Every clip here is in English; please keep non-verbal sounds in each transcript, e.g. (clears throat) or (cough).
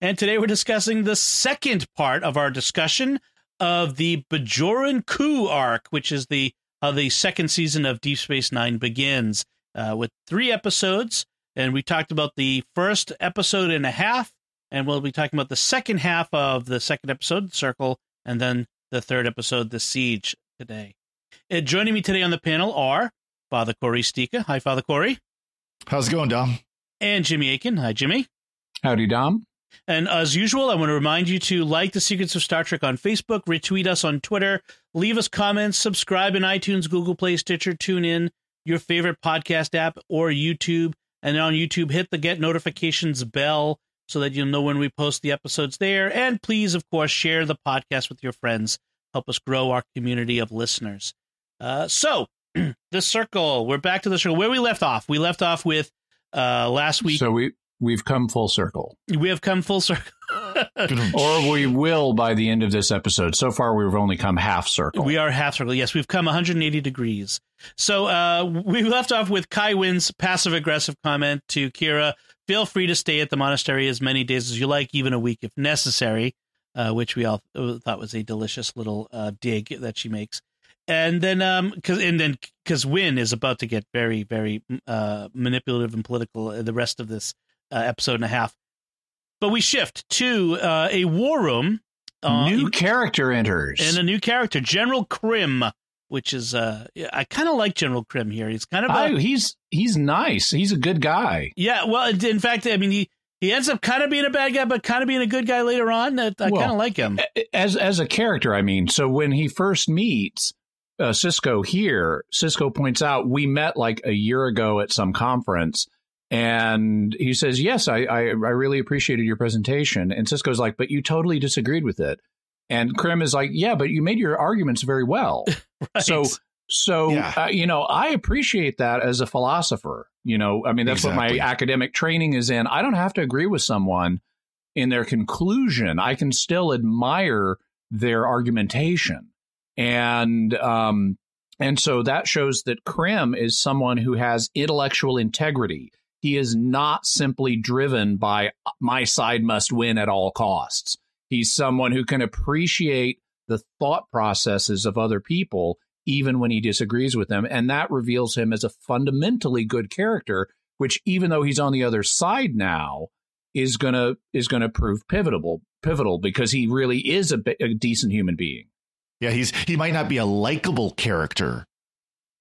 And today we're discussing the second part of our discussion of the Bajoran coup arc, which is the how the second season of Deep Space Nine begins, uh, with three episodes. And we talked about the first episode and a half, and we'll be talking about the second half of the second episode, Circle, and then the third episode, The Siege, today. And joining me today on the panel are Father Cory Sticha. Hi, Father Cory. How's it going, Dom? And Jimmy Akin. Hi, Jimmy. Howdy, Dom. And as usual, I want to remind you to like The Secrets of Star Trek on Facebook, retweet us on Twitter, leave us comments, subscribe in iTunes, Google Play, Stitcher, TuneIn, your favorite podcast app, or YouTube. And on YouTube, hit the get notifications bell so that you'll know when we post the episodes there. And please, of course, share the podcast with your friends. Help us grow our community of listeners. Uh, so, (clears throat) the circle. We're back to the circle where we left off. We left off with uh, last week. So we we've come full circle. We have come full circle. (laughs) or we will by the end of this episode. So far, we've only come half circle. We are half circle. Yes, we've come 180 degrees. So uh, we left off with Kai Winn's passive aggressive comment to Kira feel free to stay at the monastery as many days as you like, even a week if necessary, uh, which we all thought was a delicious little uh, dig that she makes. And then, um, cause, and then, because Winn is about to get very, very uh, manipulative and political the rest of this uh, episode and a half. But we shift to uh, a war room. Uh, new character enters. And a new character, General Krim, which is uh I kind of like General Krim here. He's kind of a, oh, he's he's nice. He's a good guy. Yeah, well, in fact, I mean he he ends up kind of being a bad guy, but kind of being a good guy later on. I, I well, kind of like him as as a character. I mean, so when he first meets uh, Sisko here, Sisko points out we met like a year ago at some conference. And he says, "Yes, I, I, I really appreciated your presentation." And Sisko's like, "But you totally disagreed with it." And Krim is like, "Yeah, but you made your arguments very well." (laughs) right. So, so yeah. uh, you know, I appreciate that as a philosopher. You know, I mean, that's exactly. what my academic training is in. I don't have to agree with someone in their conclusion. I can still admire their argumentation, and um, and so that shows that Krim is someone who has intellectual integrity. He is not simply driven by uh, my side must win at all costs. He's someone who can appreciate the thought processes of other people, even when he disagrees with them. And that reveals him as a fundamentally good character, which even though he's on the other side now, is gonna is gonna prove pivotal pivotal because he really is a, a decent human being. Yeah, he's he might not be a likable character,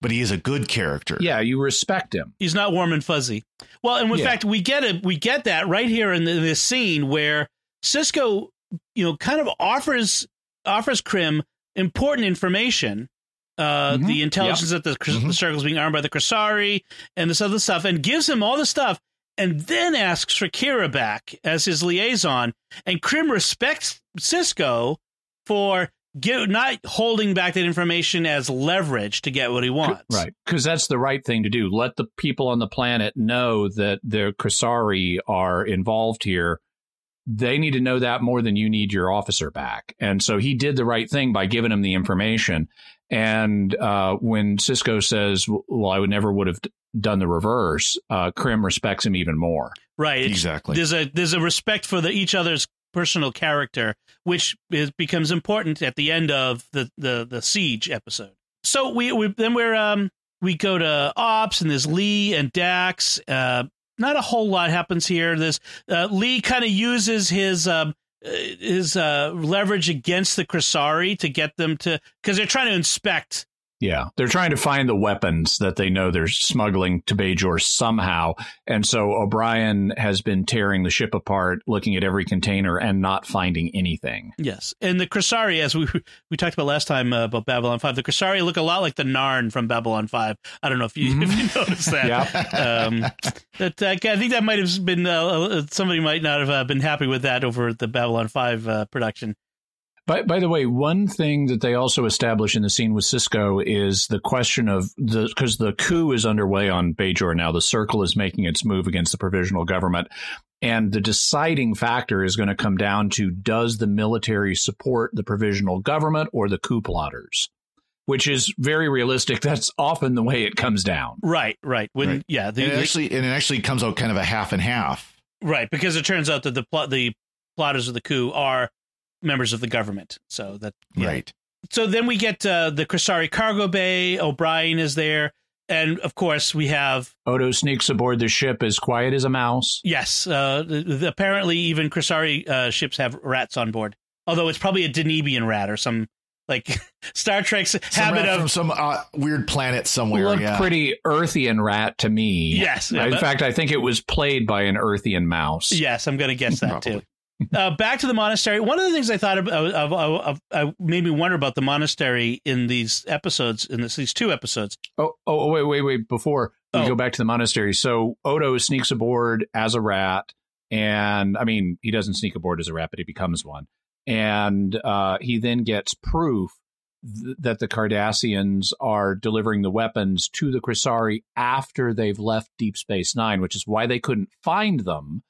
but he is a good character. Yeah, you respect him. He's not warm and fuzzy. Well, and in yeah. fact, we get it. We get that right here in this scene where Sisko, you know, kind of offers offers Krim important information. Uh, mm-hmm. the intelligence yep. that the, mm-hmm. the circle is being armed by the Kressari and this other stuff, and gives him all the stuff, and then asks for Kira back as his liaison. And Krim respects Sisko for Get, not holding back that information as leverage to get what he wants. Right. Because that's the right thing to do. Let the people on the planet know that the Kressari are involved here. They need to know that more than you need your officer back. And so he did the right thing by giving him the information. And uh, when Sisko says, well, I would never would have done the reverse, uh, Krim respects him even more. Right. Exactly. There's a there's a respect for the each other's personal character, which is, becomes important at the end of the, the, the siege episode. So we, we then we're um we go to ops and there's Li and Dax. Uh, not a whole lot happens here. There's uh, Li kind of uses his um, his uh, leverage against the Kressari to get them to because they're trying to inspect yeah, they're trying to find the weapons that they know they're smuggling to Bajor somehow. And so O'Brien has been tearing the ship apart, looking at every container and not finding anything. Yes. And the Kressari, as we we talked about last time uh, about Babylon 5, the Kressari look a lot like the Narn from Babylon 5. I don't know if you, mm-hmm. (laughs) if you mm-hmm. noticed that. yeah. Um, that uh, I think that might have been, uh, uh, somebody might not have uh, been happy with that over the Babylon 5 uh, production. By, by the way, one thing that they also establish in the scene with Sisko is the question of the because the coup is underway on Bajor now. The Circle is making its move against the provisional government, and the deciding factor is going to come down to does the military support the provisional government or the coup plotters? Which is very realistic. (laughs) That's often the way it comes down. Right, right. When right. yeah, the, and it actually and it actually comes out kind of a half and half. Right, because it turns out that the plot the plotters of the coup are members of the government. So that yeah. right. So then we get uh, the Kressari cargo bay. O'Brien is there. And of course, we have Odo sneaks aboard the ship as quiet as a mouse. Yes, uh, the, the, apparently even Kressari uh, ships have rats on board. Although it's probably a Denebian rat or some like (laughs) Star Trek's some habit of from some uh, weird planet somewhere. Looked yeah. pretty Earthian rat to me. Yes, in but, fact, I think it was played by an Earthian mouse. Yes, I'm going to guess that too uh, back to the monastery. One of the things I thought of, of, of, of, made me wonder about the monastery in these episodes, in this, these two episodes. Oh, oh, wait, wait, wait! Before we oh. go back to the monastery, so Odo sneaks aboard as a rat, and I mean, he doesn't sneak aboard as a rat, but he becomes one, and uh, he then gets proof th- that the Cardassians are delivering the weapons to the Kressari after they've left Deep Space Nine, which is why they couldn't find them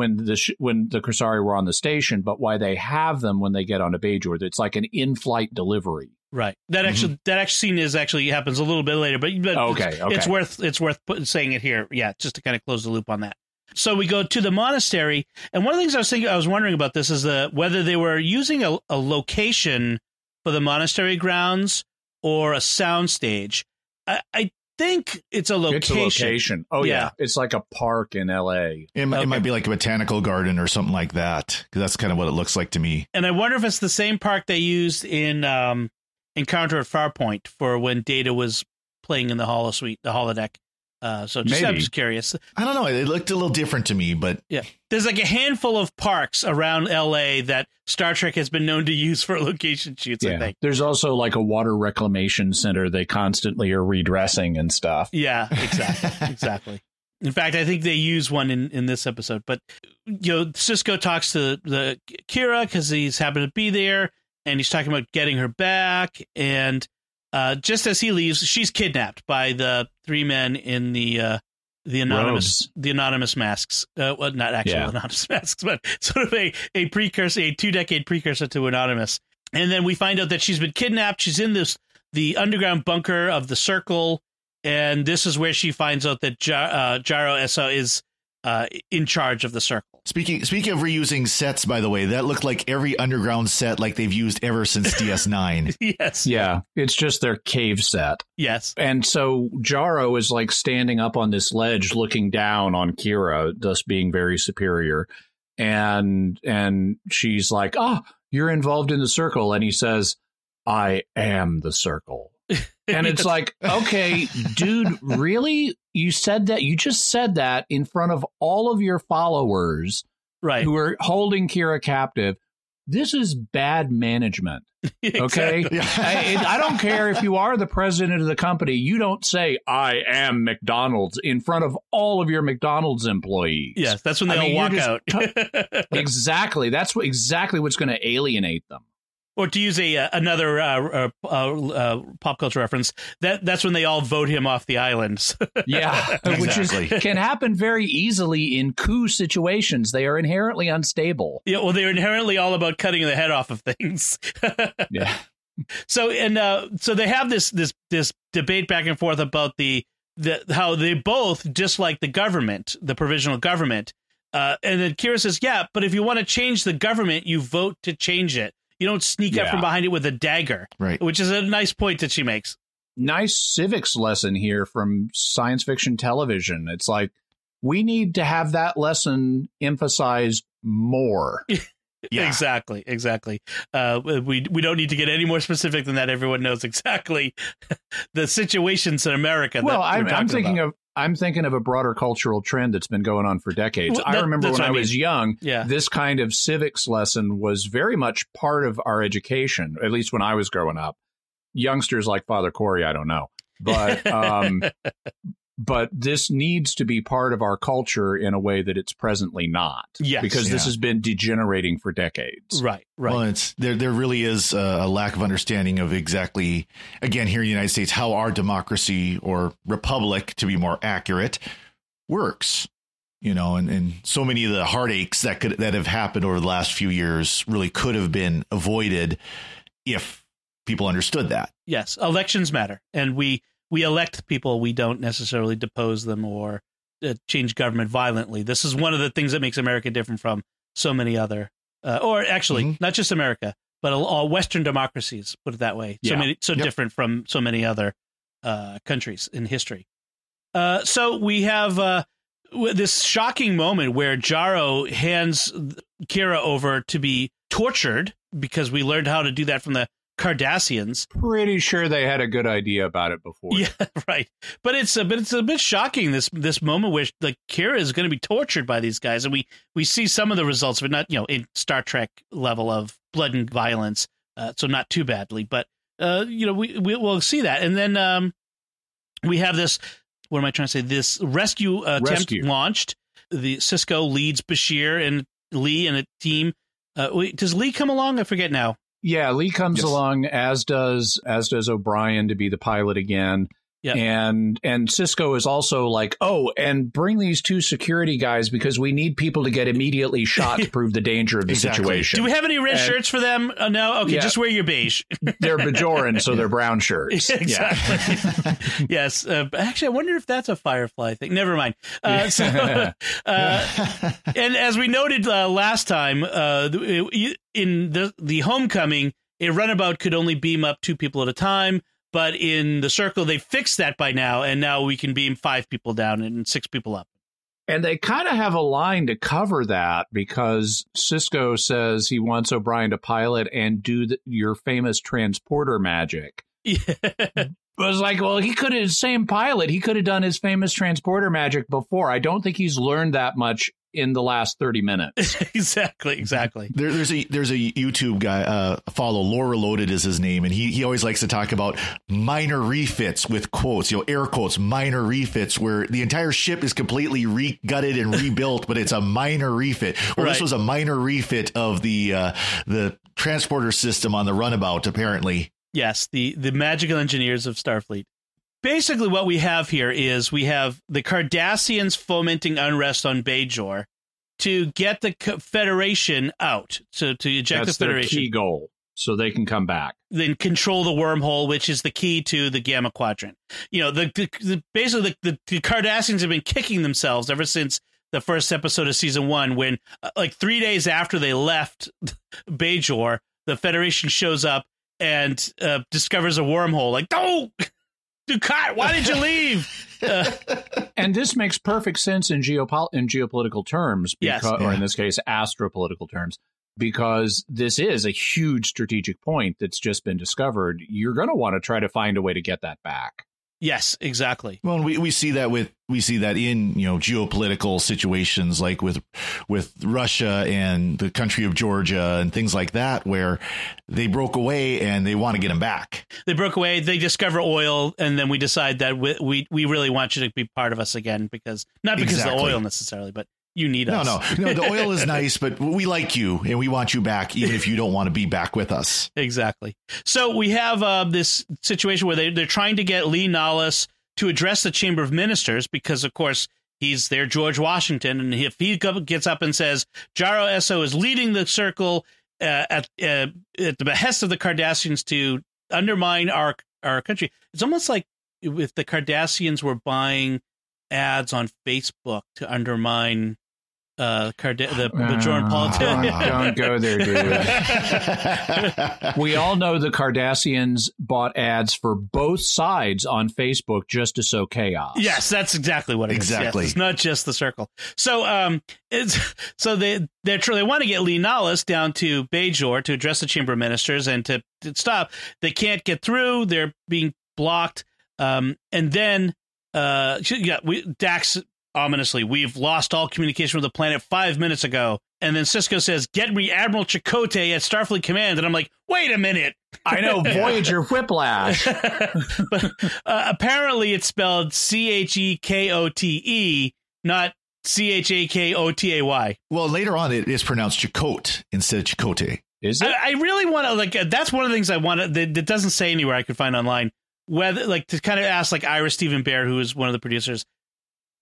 when the sh- when the Kressari were on the station, but why they have them when they get on a Bajor. It's like an in-flight delivery. Right. That actually mm-hmm. that actually scene is actually happens a little bit later, but, but okay, it's, okay. it's worth it's worth put, saying it here. Yeah, just to kind of close the loop on that. So we go to the monastery, and one of the things I was thinking, I was wondering about this is the whether they were using a, a location for the monastery grounds or a soundstage. I, I think it's a location. It's a location. Oh yeah. yeah. it's like a park in L.A. It, okay. it, might be like a botanical garden or something like that because that's kind of what it looks like to me. And I wonder if it's the same park they used in um, Encounter at Farpoint for when Data was playing in the holosuite, the holodeck. Uh, so just, I'm just curious. I don't know. It looked a little different to me, but yeah, there's like a handful of parks around L.A. that Star Trek has been known to use for (laughs) location shoots. Yeah. I think there's also like a water reclamation center they constantly are redressing and stuff. Yeah, exactly, (laughs) exactly. In fact, I think they use one in, in this episode. But you know, Sisko talks to the Kira because he's happened to be there, and he's talking about getting her back, and uh, just as he leaves, she's kidnapped by the three men in the uh, the anonymous Robes. the anonymous masks. Uh, well, not actual yeah. anonymous (laughs) masks, but sort of a a precursor, a two decade precursor to anonymous. And then we find out that she's been kidnapped. She's in this the underground bunker of the Circle, and this is where she finds out that Jar, uh, Jaro Essa is uh, in charge of the Circle. Speaking speaking of reusing sets, by the way, that looked like every underground set like they've used ever since (laughs) DS9. yes. Yeah. It's just their cave set. Yes. And so Jaro is like standing up on this ledge looking down on Kira, thus being very superior. And and she's like, Ah, oh, you're involved in the circle. And he says, I am the circle. (laughs) And it's like, okay, dude, really? You said that? You just said that in front of all of your followers, right? Who are holding Kira captive. This is bad management. (laughs) Okay. I, I, don't care if you are the president of the company. You don't say, I am McDonald's in front of all of your McDonald's employees. Yes. That's when they I all walk out. t- (laughs) exactly. That's what, exactly what's going to alienate them or to use a uh, another uh, uh, uh, pop culture reference, that that's when they all vote him off the islands. (laughs) yeah, which is, can happen very easily in coup situations. They are inherently unstable. Yeah, well, they're inherently all about cutting the head off of things. (laughs) yeah. So and uh, so they have this this this debate back and forth about the the how they both dislike the government, the provisional government. Uh, and then Kira says, "Yeah, but if you want to change the government, you vote to change it." You don't sneak yeah. up from behind it with a dagger. Right. Which is a nice point that she makes. Nice civics lesson here from science fiction television. It's like we need to have that lesson emphasized more. (laughs) Yeah. exactly, exactly. Uh, we we don't need to get any more specific than that. Everyone knows exactly (laughs) the situations in America. Well, I'm, I'm, thinking about. of I'm thinking of a broader cultural trend that's been going on for decades. Well, that, I remember when I, I mean. was young, yeah. this kind of civics lesson was very much part of our education, at least when I was growing up. Youngsters like Father Cory, I don't know. But (laughs) um, but this needs to be part of our culture in a way that it's presently not. Yes, because yeah. this has been degenerating for decades. Right, right. Well, it's there. There really is a, a lack of understanding of exactly, again, here in the United States, how our democracy or republic, to be more accurate, works. You know, and, and so many of the heartaches that could that have happened over the last few years really could have been avoided if people understood that. Yes, elections matter, and we we elect people. We don't necessarily depose them or uh, change government violently. This is one of the things that makes America different from so many other, uh, or actually Mhm. not just America, but all- Western democracies. Put it that way. So Yeah. many, so Yep. different from so many other uh, countries in history. Uh, so we have uh, this shocking moment where Jaro hands Kira over to be tortured because we learned how to do that from the Cardassians. Pretty sure they had a good idea about it before. Yeah, (laughs) right. But it's a but it's a bit shocking this this moment where like Kira is going to be tortured by these guys, and we we see some of the results, but not you know in Star Trek level of blood and violence, uh, so not too badly. But uh, you know we, we will see that, and then um, we have this. What am I trying to say? This rescue uh, attempt Rescue. launched. The Sisko leads Bashir and Li and a team. Uh, wait, does Li come along? I forget now. Yeah, Li comes Yes. along as does as does O'Brien to be the pilot again. Yeah. And and Sisko is also like, "Oh, and bring these two security guys because we need people to get immediately shot to (laughs) prove the danger of the Exactly. situation." Do we have any red And- shirts for them? Uh, no. Okay, Yeah. just wear your beige. (laughs) They're Bajoran, so they're brown shirts. (laughs) exactly. yes. Uh, actually, I wonder if that's a Firefly thing. Never mind. Uh, so, uh, and as we noted uh, last time, uh, in the the homecoming, a runabout could only beam up two people at a time. But in the circle, they fixed that by now, and now we can beam five people down and six people up. And they kind of have a line to cover that because Sisko says he wants O'Brien to pilot and do the, your famous transporter magic. (laughs) It was like, well, he could have same pilot. He could have done his famous transporter magic before. I don't think he's learned that much in the last thirty minutes. (laughs) exactly. Exactly. There, there's a there's a YouTube guy uh, follow Laura Loaded is his name, and he he always likes to talk about minor refits with quotes, you know, air quotes, minor refits, where the entire ship is completely re gutted and rebuilt, but it's a minor refit. Well, Right. this was a minor refit of the uh, the transporter system on the runabout, apparently. Yes, the the magical engineers of Starfleet. Basically, what we have here is we have the Cardassians fomenting unrest on Bajor to get the Federation out, so to eject That's the their Federation, key goal, so they can come back. then control the wormhole, which is the key to the Gamma Quadrant. You know, the, the, the basically the, the Cardassians have been kicking themselves ever since the first episode of season one, when uh, like three days after they left (laughs) Bajor, the Federation shows up and uh, discovers a wormhole. Like, no, Dukat, why did you leave? (laughs) And this makes perfect sense in geopol- in geopolitical terms, Yes. becau- or in this case, astropolitical terms, because this is a huge strategic point that's just been discovered. You're going to want to try to find a way to get that back. Yes, exactly. Well, we, we see that with we see that in you know geopolitical situations like with with Russia and the country of Georgia and things like that, where they broke away and they want to get them back. They broke away. They discover oil, and then we decide that we we, we really want you to be part of us again because not because of the oil necessarily, but you need No, us. no, no. No. The oil is (laughs) nice, but we like you and we want you back, even if you don't want to be back with us. Exactly. So we have uh, this situation where they, they're trying to get Li Nalas to address the Chamber of Ministers because, of course, he's their George Washington. And if he gets up and says, Jaro Essa is leading the circle uh, at, uh, at the behest of the Cardassians to undermine our, our country, it's almost like if the Cardassians were buying ads on Facebook to undermine uh, Card- the Bajoran uh, politician. Don't, (laughs) don't go there, dude. we all know the Cardassians bought ads for both sides on Facebook just to sow chaos. Yes, that's exactly what it exactly. Yes, it's not just the circle. So, um, it's (laughs) so they they're they want to get Li Nalas down to Bajor to address the Chamber of Ministers and to, to stop. They can't get through. They're being blocked. Um, and then uh, yeah, we Dax ominously, we've lost all communication with the planet five minutes ago. And then Sisko says, Get me Admiral Chakotay at Starfleet Command. And I'm like, Wait a minute. I know (laughs) Voyager Whiplash. (laughs) but uh, apparently it's spelled C H E K O T E, not C H A K O T A Y. Well, later on, it is pronounced Chakotay instead of Chakotay. Is it? I, I really want to, like, that's one of the things I want that, that doesn't say anywhere I could find online. Whether, like, to kind of ask, like, Ira Steven Behr, who is one of the producers,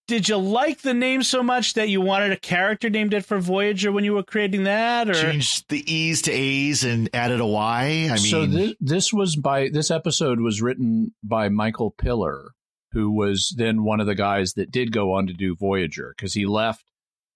did you like the name so much that you wanted a character named it for Voyager when you were creating that, or changed the E's to A's and added a Y? I mean, so this, this was by this episode was written by Michael Piller, who was then one of the guys that did go on to do Voyager because he left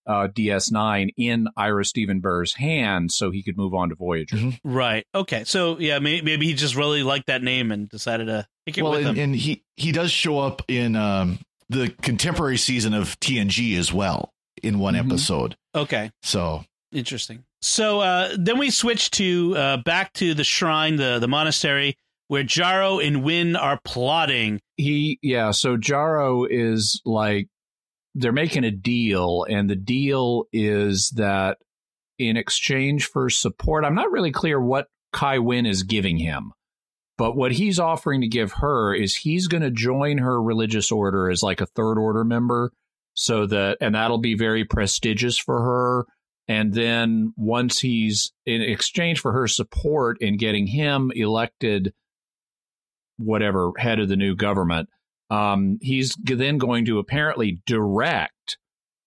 uh, DS9 in Ira Steven Behr's hands so he could move on to Voyager. Mm-hmm. Right. Okay. So yeah, maybe, maybe, he just really liked that name and decided to take it well, with and, him. and he he does show up in um, the contemporary season of TNG as well in one mm-hmm. episode. Okay. So interesting. So uh, then we switch to uh, back to the shrine, the the monastery where Jaro and Winn are plotting. He yeah, so Jaro is like they're making a deal and the deal is that in exchange for support, I'm not really clear what Kai Winn is giving him. But what he's offering to give her is he's going to join her religious order as like a third order member. So that, and that'll be very prestigious for her. And then once he's in exchange for her support in getting him elected, whatever head of the new government, um, he's then going to apparently direct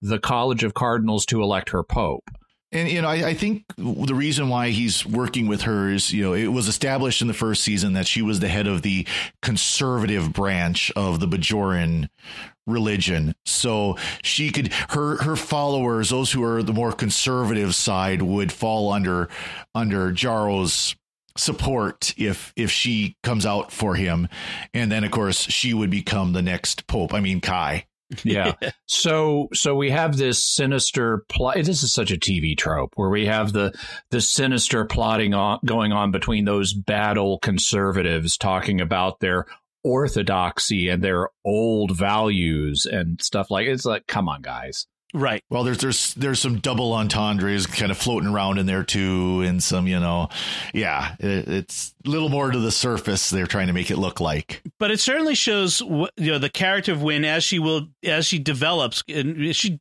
the College of Cardinals to elect her pope. And you know, I, I, think the reason why he's working with her is, you know, it was established in the first season that she was the head of the conservative branch of the Bajoran religion. So she could her her followers, those who are the more conservative side, would fall under under Jaro's support if if she comes out for him. And then of course she would become the next pope. I mean kai (laughs) yeah. so so we have this sinister plot. This is such a TV trope where we have the the sinister plotting on, going on between those bad old conservatives talking about their orthodoxy and their old values and stuff like it's like come on guys Right. Well, there's there's there's some double entendres kind of floating around in there too, and some you know, yeah, it, it's a little more to the surface. They're trying to make it look like, but it certainly shows you know the character of Winn as she will as she develops and she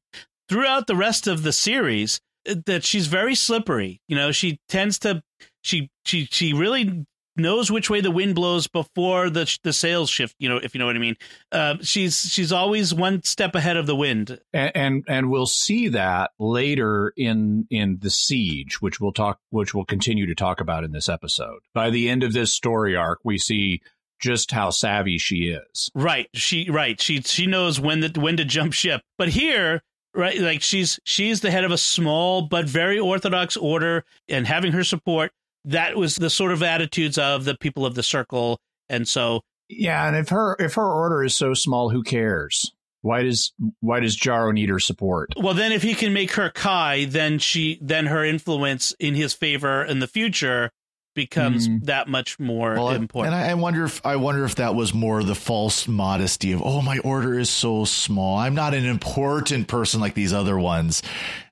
throughout the rest of the series that she's very slippery. You know, she tends to she she she really knows which way the wind blows before the the sails shift. You know, if you know what I mean. Uh, she's she's always one step ahead of the wind, and, and, and we'll see that later in in the siege, which we'll talk, which we'll continue to talk about in this episode. By the end of this story arc, we see just how savvy she is. Right. She right. She she knows when the when to jump ship. But here right like she's she's the head of a small but very orthodox order and having her support that was the sort of attitudes of the people of the circle and so yeah and if her if her order is so small who cares why does why does Jaro need her support? Well, then if he can make her Kai, then she then her influence in his favor in the future becomes mm. that much more well, important. And I, wonder if I wonder if that was more the false modesty of oh my order is so small. I'm not an important person like these other ones.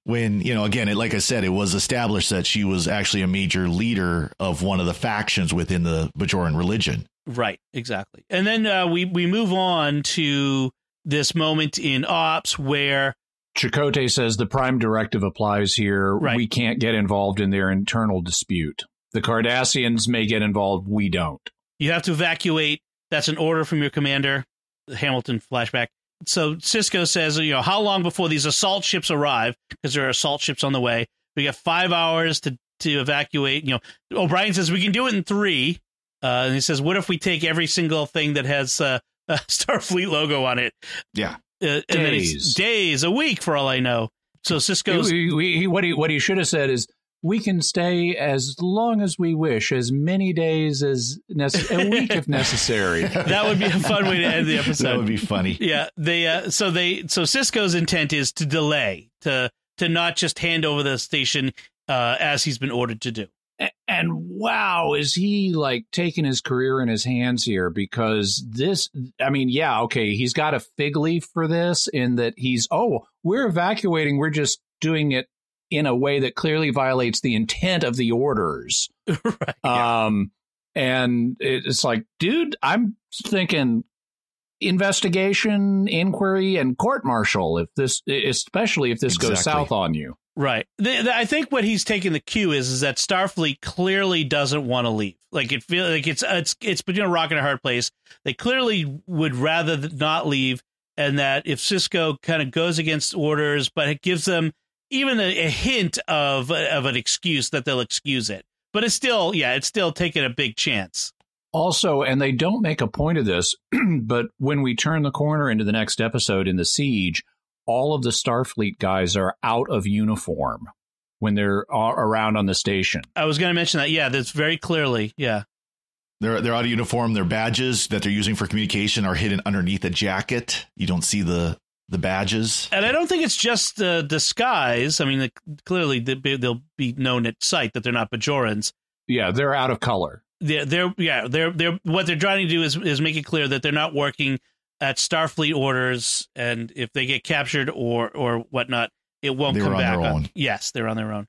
When you know again, it, like I said, it was established that she was actually a major leader of one of the factions within the Bajoran religion. Right, exactly. And then uh, we we move on to this moment in Ops where Chakotay says the prime directive applies here. Right. We can't get involved in their internal dispute. The Cardassians may get involved. We don't. You have to evacuate. That's an order from your commander. Hamilton flashback. So Sisko says, you know, how long before these assault ships arrive? Because there are assault ships on the way. We got five hours to to evacuate. You know, O'Brien says we can do it in three. Uh, and he says, what if we take every single thing that has uh, (laughs) a Starfleet logo on it? Yeah. Uh, days. days, a week for all I know. so we, what he what he should have said is we can stay as long as we wish, as many days as nece- a week if necessary. (laughs) that would be a fun way to end the episode. that would be funny. Yeah, they uh, so they so Sisko's intent is to delay to to not just hand over the station uh, as he's been ordered to do. And wow, is he like taking his career in his hands here? Because this, I mean, yeah, okay, he's got a fig leaf for this in that he's, oh, we're evacuating, we're just doing it in a way that clearly violates the intent of the orders. (laughs) right, yeah. Um, and it's like, dude, I'm thinking investigation, inquiry, and court martial. If this, especially if this exactly. goes south on you, right? The, the, I think what he's taking the cue is is that Starfleet clearly doesn't want to leave. Like it feels like it's it's it's between a rock and a hard place. They clearly would rather not leave, and that if Sisko kind of goes against orders, but it gives them even a, a hint of of an excuse that they'll excuse it. But it's still, yeah, it's still taking a big chance. Also, and they don't make a point of this, (clears throat) but when we turn the corner into the next episode in the siege, all of the Starfleet guys are out of uniform when they're around on the station. I was going to mention that. Yeah, that's very clearly. Yeah. They're they're out of uniform. Their badges that they're using for communication are hidden underneath a jacket. You don't see the the badges. And I don't think it's just the disguise. I mean, clearly they'll be known at sight that they're not Bajorans. Yeah, they're out of color they're, they're yeah they're they're what they're trying to do is is make it clear that they're not working at Starfleet orders, and if they get captured or or whatnot, it won't they're come back. On, yes, they're on their own.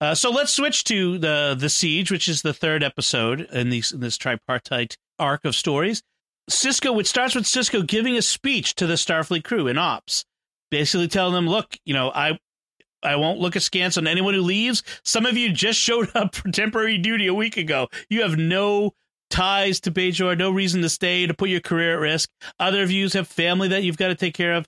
Uh, so let's switch to the the siege, which is the third episode in these in this tripartite arc of stories. Sisko, which starts with Sisko giving a speech to the Starfleet crew in ops, basically telling them, "Look, you know, I I won't look askance on anyone who leaves. Some of you just showed (laughs) up for temporary duty a week ago. You have no ties to Bajor, no reason to stay to put your career at risk. Other of you have family that you've got to take care of.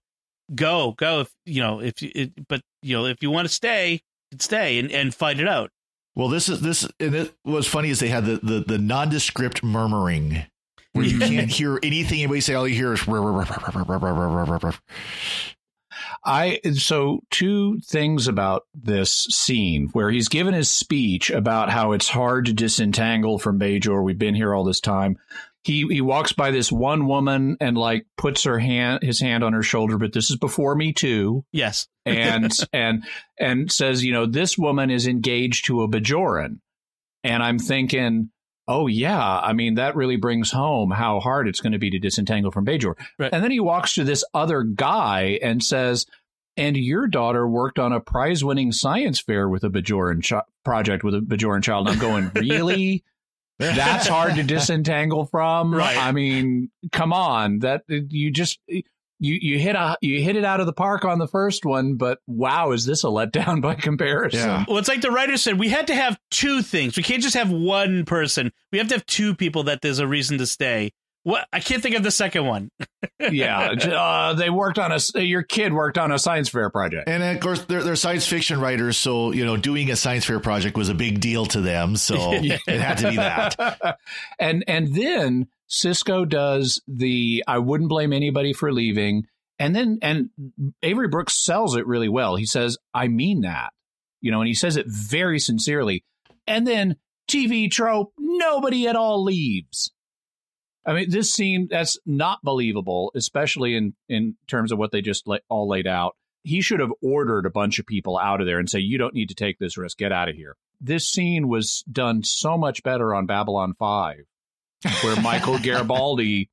Go, go. If you know, if you, it, but you know, if you want to stay, stay and, and fight it out. Well, this is this. And it was funny is they had the the, the nondescript murmuring where you can't hear anything anybody say. All you hear is I so two things about this scene where he's given his speech about how it's hard to disentangle from Bajor. We've been here all this time. He he walks by this one woman and like puts her hand his hand on her shoulder, but this is before me too. Yes. and and and says, you know, this woman is engaged to a Bajoran. And I'm thinking, oh yeah, I mean that really brings home how hard it's going to be to disentangle from Bajor. Right. And then he walks to this other guy and says, "And your daughter worked on a prize-winning science fair with a Bajoran ch- project with a Bajoran child." And I'm going, (laughs) really? That's hard to (laughs) disentangle from. Right. I mean, come on. That you just you you hit a you hit it out of the park on the first one, but wow, is this a letdown (laughs) by comparison? Yeah. Well, it's like the writer said, we had to have two things. We can't just have one person. We have to have two people that there's a reason to stay. What I can't think of the second one. (laughs) yeah, uh, they worked on a. Your kid worked on a science fair project, and of course they're, they're science fiction writers, so you know doing a science fair project was a big deal to them. So (laughs) it had to be that. and and then Sisko does the I wouldn't blame anybody for leaving. And then and Avery Brooks sells it really well. He says, I mean that. You know, and he says it very sincerely. And then TV trope, nobody at all leaves. I mean, this scene that's not believable, especially in in terms of what they just la- all laid out. He should have ordered a bunch of people out of there and say, "You don't need to take this risk. Get out of here." This scene was done so much better on Babylon Five where Michael (laughs) Garibaldi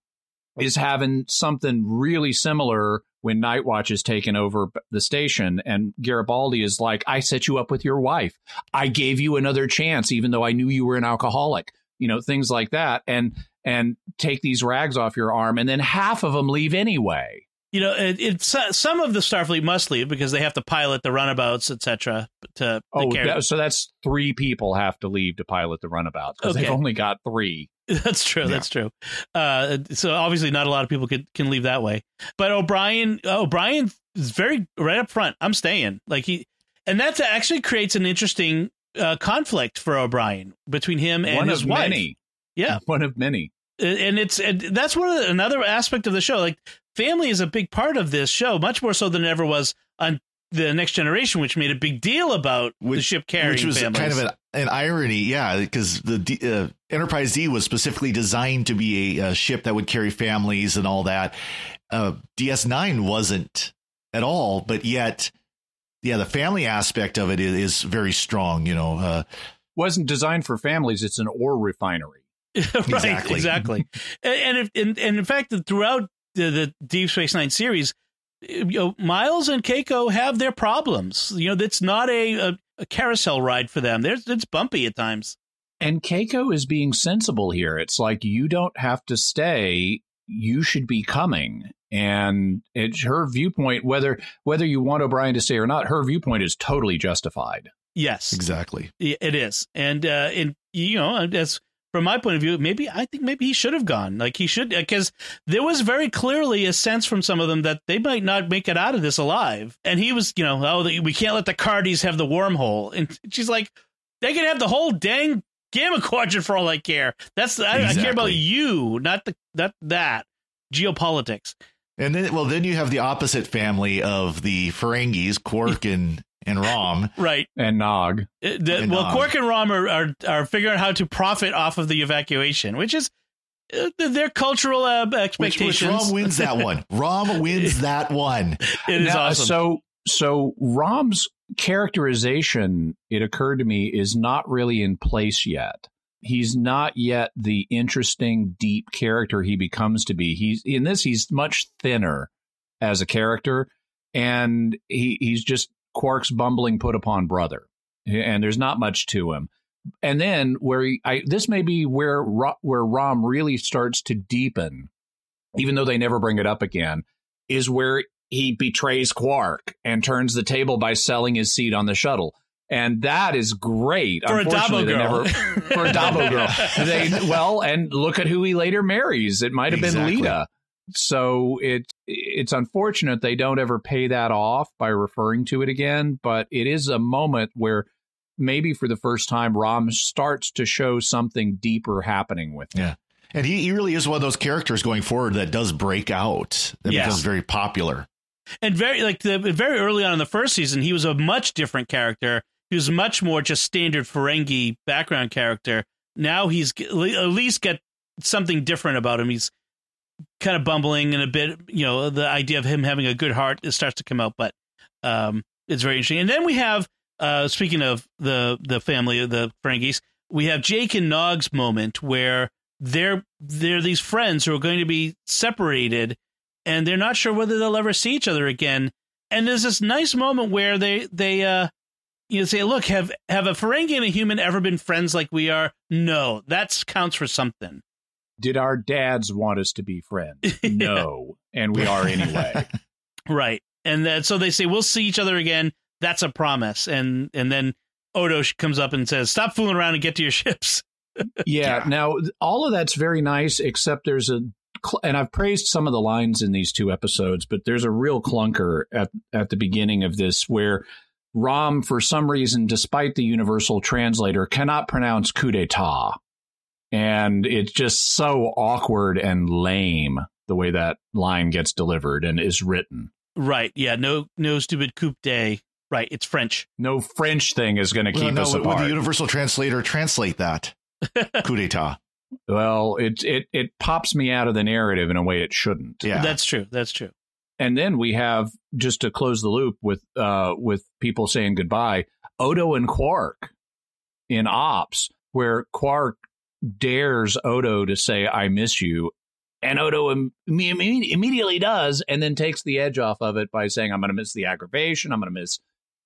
is having something really similar when Nightwatch is taken over the station. And Garibaldi is like, I set you up with your wife. I gave you another chance, even though I knew you were an alcoholic, you know, things like that. And, and take these rags off your arm. And then half of them leave anyway you know, it, it's some of the Starfleet must leave because they have to pilot the runabouts, etc. To oh, that, so that's three people have to leave to pilot the runabouts because okay. they've only got three. (laughs) That's true. Yeah. That's true. Uh, so obviously, not a lot of people can can leave that way. But O'Brien, O'Brien is very right up front. I'm staying. Like he, and that actually creates an interesting uh, conflict for O'Brien between him and one his of wife. Many. Yeah, (laughs) one of many and it's and that's one of the, another aspect of the show. Like family is a big part of this show, much more so than it ever was on the Next Generation, which made a big deal about which, the ship carrying, which was families. kind of an, an irony, yeah, because the uh, Enterprise D was specifically designed to be a, a, ship that would carry families and all that. Uh, DS9 wasn't at all, but yet, yeah, the family aspect of it is, is very strong. You know, uh, wasn't designed for families; it's an ore refinery. (laughs) right, exactly, exactly. and, if, and, and in fact, throughout the, the Deep Space Nine series, you know, Miles and Keiko have their problems. You know, it's not a, a, a carousel ride for them. There's it's bumpy at times. And Keiko is being sensible here. It's like you don't have to stay. You should be coming. And it's her viewpoint, whether whether you want O'Brien to stay or not, her viewpoint is totally justified. Yes, exactly. It is, and uh, and you know, as from my point of view, maybe I think maybe he should have gone. Like he should, because there was very clearly a sense from some of them that they might not make it out of this alive. And he was, you know, oh, we can't let the Cardis have the wormhole. And she's like, they can have the whole dang gamma quadrant for all I care. That's exactly. I, I care about you, not the not that geopolitics. And then, well, then you have the opposite family of the Ferengis, Quark and and Rom, (laughs) right, and Nog. Uh, the, and well, Nog. Quark and Rom are, are are figuring out how to profit off of the evacuation, which is uh, their cultural uh, expectations. Which, which Rom wins that (laughs) one. Rom wins that one. It is now, awesome. So so Rom's characterization, it occurred to me, is not really in place yet. He's not yet the interesting, deep character he becomes to be. He's in this. He's much thinner as a character, and he he's just Quark's bumbling put upon brother, and there's not much to him. And then where he, I, this may be where where Rom really starts to deepen, even though they never bring it up again, is where he betrays Quark and turns the table by selling his seat on the shuttle. And that is great. For a Dabo girl. Never, (laughs) for a Dabo (laughs) girl. They, well, and look at who he later marries. It might have exactly. been Leeta. So it it's unfortunate they don't ever pay that off by referring to it again, but it is a moment where maybe for the first time Rom starts to show something deeper happening with him. Yeah. And he, he really is one of those characters going forward that does break out, that yes. becomes very popular. And very like the very early on in the first season, he was a much different character. He was much more just standard Ferengi background character. Now he's at least got something different about him. He's kind of bumbling and a bit, you know, the idea of him having a good heart it starts to come out, but um, it's very interesting. And then we have, uh, speaking of the the family of the Ferengis, we have Jake and Nog's moment where they're they're these friends who are going to be separated, and they're not sure whether they'll ever see each other again. And there's this nice moment where they they uh, you know, say, look, have have a Ferengi and a human ever been friends like we are? No, that counts for something did our dads want us to be friends? (laughs) No, and we are anyway. (laughs) right, and so they say we'll see each other again. That's a promise, and and then Odo comes up and says, "Stop fooling around and get to your (laughs) ships." yeah, yeah. Now all of that's very nice, except there's a and I've praised some of the lines in these two episodes, but there's a real clunker at at the beginning of this where Rom, for some reason, despite the universal translator, cannot pronounce coup d'état and it's just so awkward and lame the way that line gets delivered and is written. Right. Yeah. No. No stupid coup day. Right. It's French. No French thing is going to keep well, no, us apart. Would the universal translator translate that (laughs) coup d'état? Well, it it it pops me out of the narrative in a way it shouldn't. Yeah, that's true. That's true. And then we have just to close the loop with uh with people saying goodbye. Odo and Quark in Ops, where Quark dares Odo to say, I miss you. And Odo Im- immediately does, and then takes the edge off of it by saying, I'm going to miss the aggravation. I'm going to miss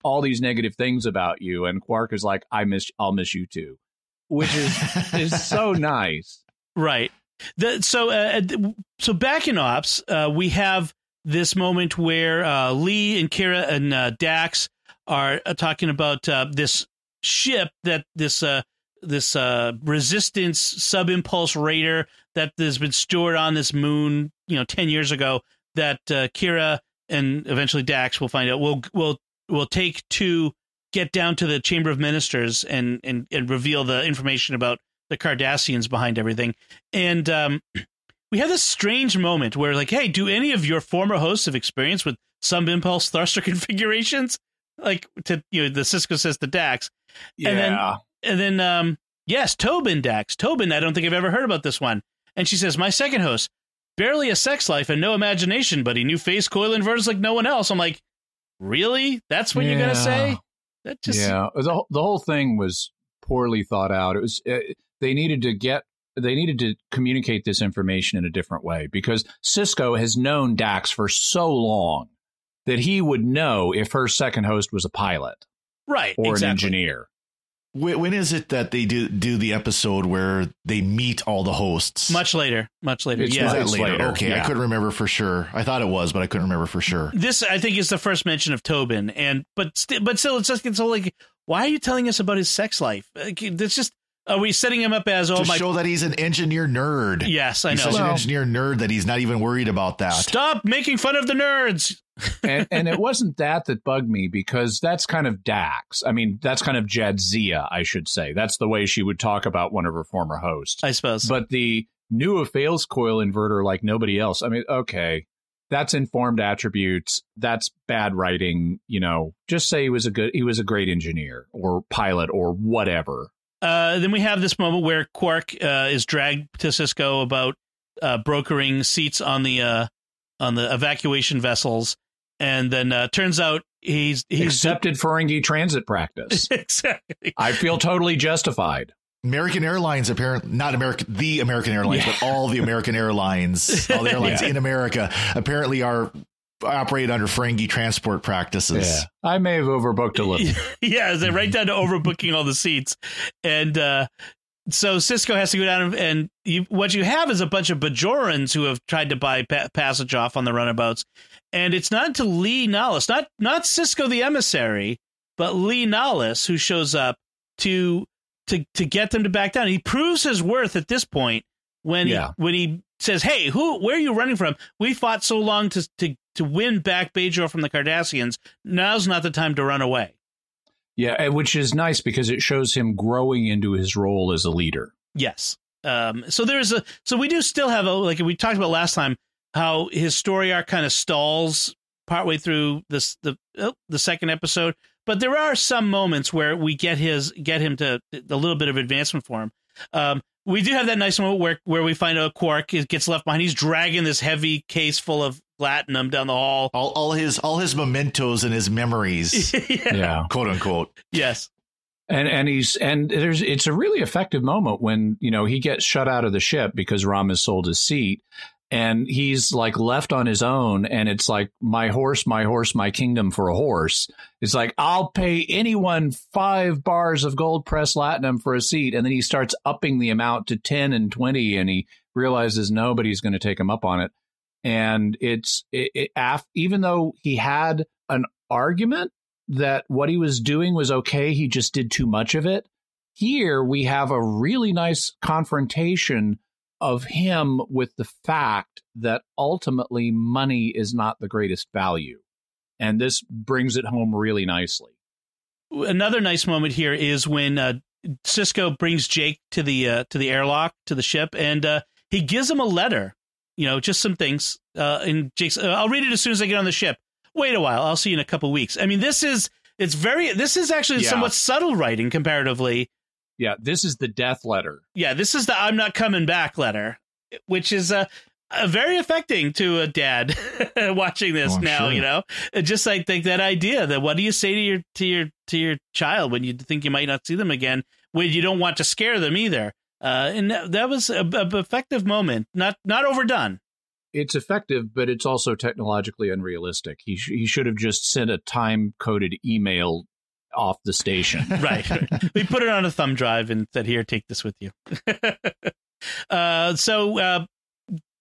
all these negative things about you. And Quark is like, I miss, I'll miss you too, which is, is so (laughs) nice. Right. The, so, uh, so back in Ops, uh, we have this moment where uh, Li and Kira and uh, Dax are uh, talking about uh, this ship that this this uh, resistance sub impulse raider that has been stored on this moon, you know, ten years ago. That uh, Kira and eventually Dax will find out. Will will will take to get down to the Chamber of Ministers and and and reveal the information about the Cardassians behind everything. And um, (clears throat) we have this strange moment where, like, hey, do any of your former hosts have experience with some impulse thruster (laughs) configurations, like to you know the Sisko says to Dax, yeah, and then and then um yes, Tobin Dax, Tobin. I don't think I've ever heard about this one. And she says, my second host, barely a sex life and no imagination, but he knew phase coil inverters like no one else. I'm like, really? That's what yeah. you're gonna say? That just yeah. The the whole thing was poorly thought out. It was uh, they needed to get they needed to communicate this information in a different way because Sisko has known Dax for so long that he would know if her second host was a pilot, right, or exactly. an engineer. When is it that they do do the episode where they meet all the hosts? Much later. Much later. It's yeah. Is that It's later? later, Okay, yeah. I couldn't remember for sure. I thought it was, but I couldn't remember for sure. This I think is the first mention of Tobin, and but st- but still, it's just it's all like, why are you telling us about his sex life? Like, It's just are we setting him up as oh to my? show that he's an engineer nerd. yes, I he's know. such an engineer nerd that he's not even worried about that. Stop making fun of the nerds. (laughs) and, and it wasn't that that bugged me because that's kind of Dax. I mean, that's kind of Jadzia, I should say. That's the way she would talk about one of her former hosts. I suppose. But the new a phase coil inverter like nobody else. I mean, okay, that's informed attributes. That's bad writing. You know, just say he was a good, he was a great engineer or pilot or whatever. Uh, then we have this moment where Quark uh, is dragged to Sisko about uh, brokering seats on the uh, on the evacuation vessels, and then uh, turns out he's he's Accepted Ferengi transit practice. (laughs) exactly. I feel totally justified. American Airlines, apparently not American, the American Airlines, but all the American airlines, all the (laughs) airlines Yeah. in America, apparently are operate under Ferengi transport practices. I may have overbooked a little. (laughs) yeah, is it right down to overbooking all the seats, and uh, so Sisko has to go down and, and you, what you have is a bunch of Bajorans who have tried to buy pa- passage off on the runabouts, and it's not until Li Nalas, not not Sisko the emissary, but Li Nalas who shows up to to to get them to back down. He proves his worth at this point when Yeah. he when he says, "Hey, who? Where are you running from? We fought so long to to to win back Bajor from the Cardassians. Now's not the time to run away." Yeah, which is nice because it shows him growing into his role as a leader. Yes. Um, so there's a so we do still have a like we talked about last time how his story arc kind of stalls partway through this the oh, the second episode, but there are some moments where we get his get him to a little bit of advancement for him. Um, we do have that nice moment where where we find out Quark gets left behind. He's dragging this heavy case full of platinum down the hall. All, all his all his mementos and his memories, (laughs) Yeah. quote unquote. Yes. And and he's and there's it's a really effective moment when, you know, he gets shut out of the ship because Rom has sold his seat and he's like left on his own and it's like my horse, my horse, my kingdom for a horse. It's like I'll pay anyone 5 bars of gold pressed latinum for a seat and then he starts upping the amount to 10 and 20 and he realizes nobody's going to take him up on it. And it's it, it, af, even though he had an argument that what he was doing was okay, he just did too much of it. Here we have a really nice confrontation of him with the fact that ultimately money is not the greatest value. And this brings it home really nicely. another nice moment here is when uh, Sisko brings Jake to the uh, to the airlock to the ship, and uh, he gives him a letter. You know, just some things. Uh, and Jake's, uh, I'll read it as soon as I get on the ship. Wait a while. I'll see you in a couple weeks. I mean, this is it's very. This is actually Yeah. somewhat subtle writing comparatively. Yeah, this is the death letter. Yeah, this is the "I'm not coming back" letter, which is uh, uh, very affecting to a dad (laughs) watching this Oh, now. sure. You know, Uh, just like think that idea that what do you say to your to your to your child when you think you might not see them again, when you don't want to scare them either. Uh, and that, was a, a effective moment, not not overdone. It's effective, but it's also technologically unrealistic. He, sh- he should have just sent a time coded email off the station. (laughs) right. we put it on a thumb drive and said, "Here, take this with you." (laughs) uh, so uh,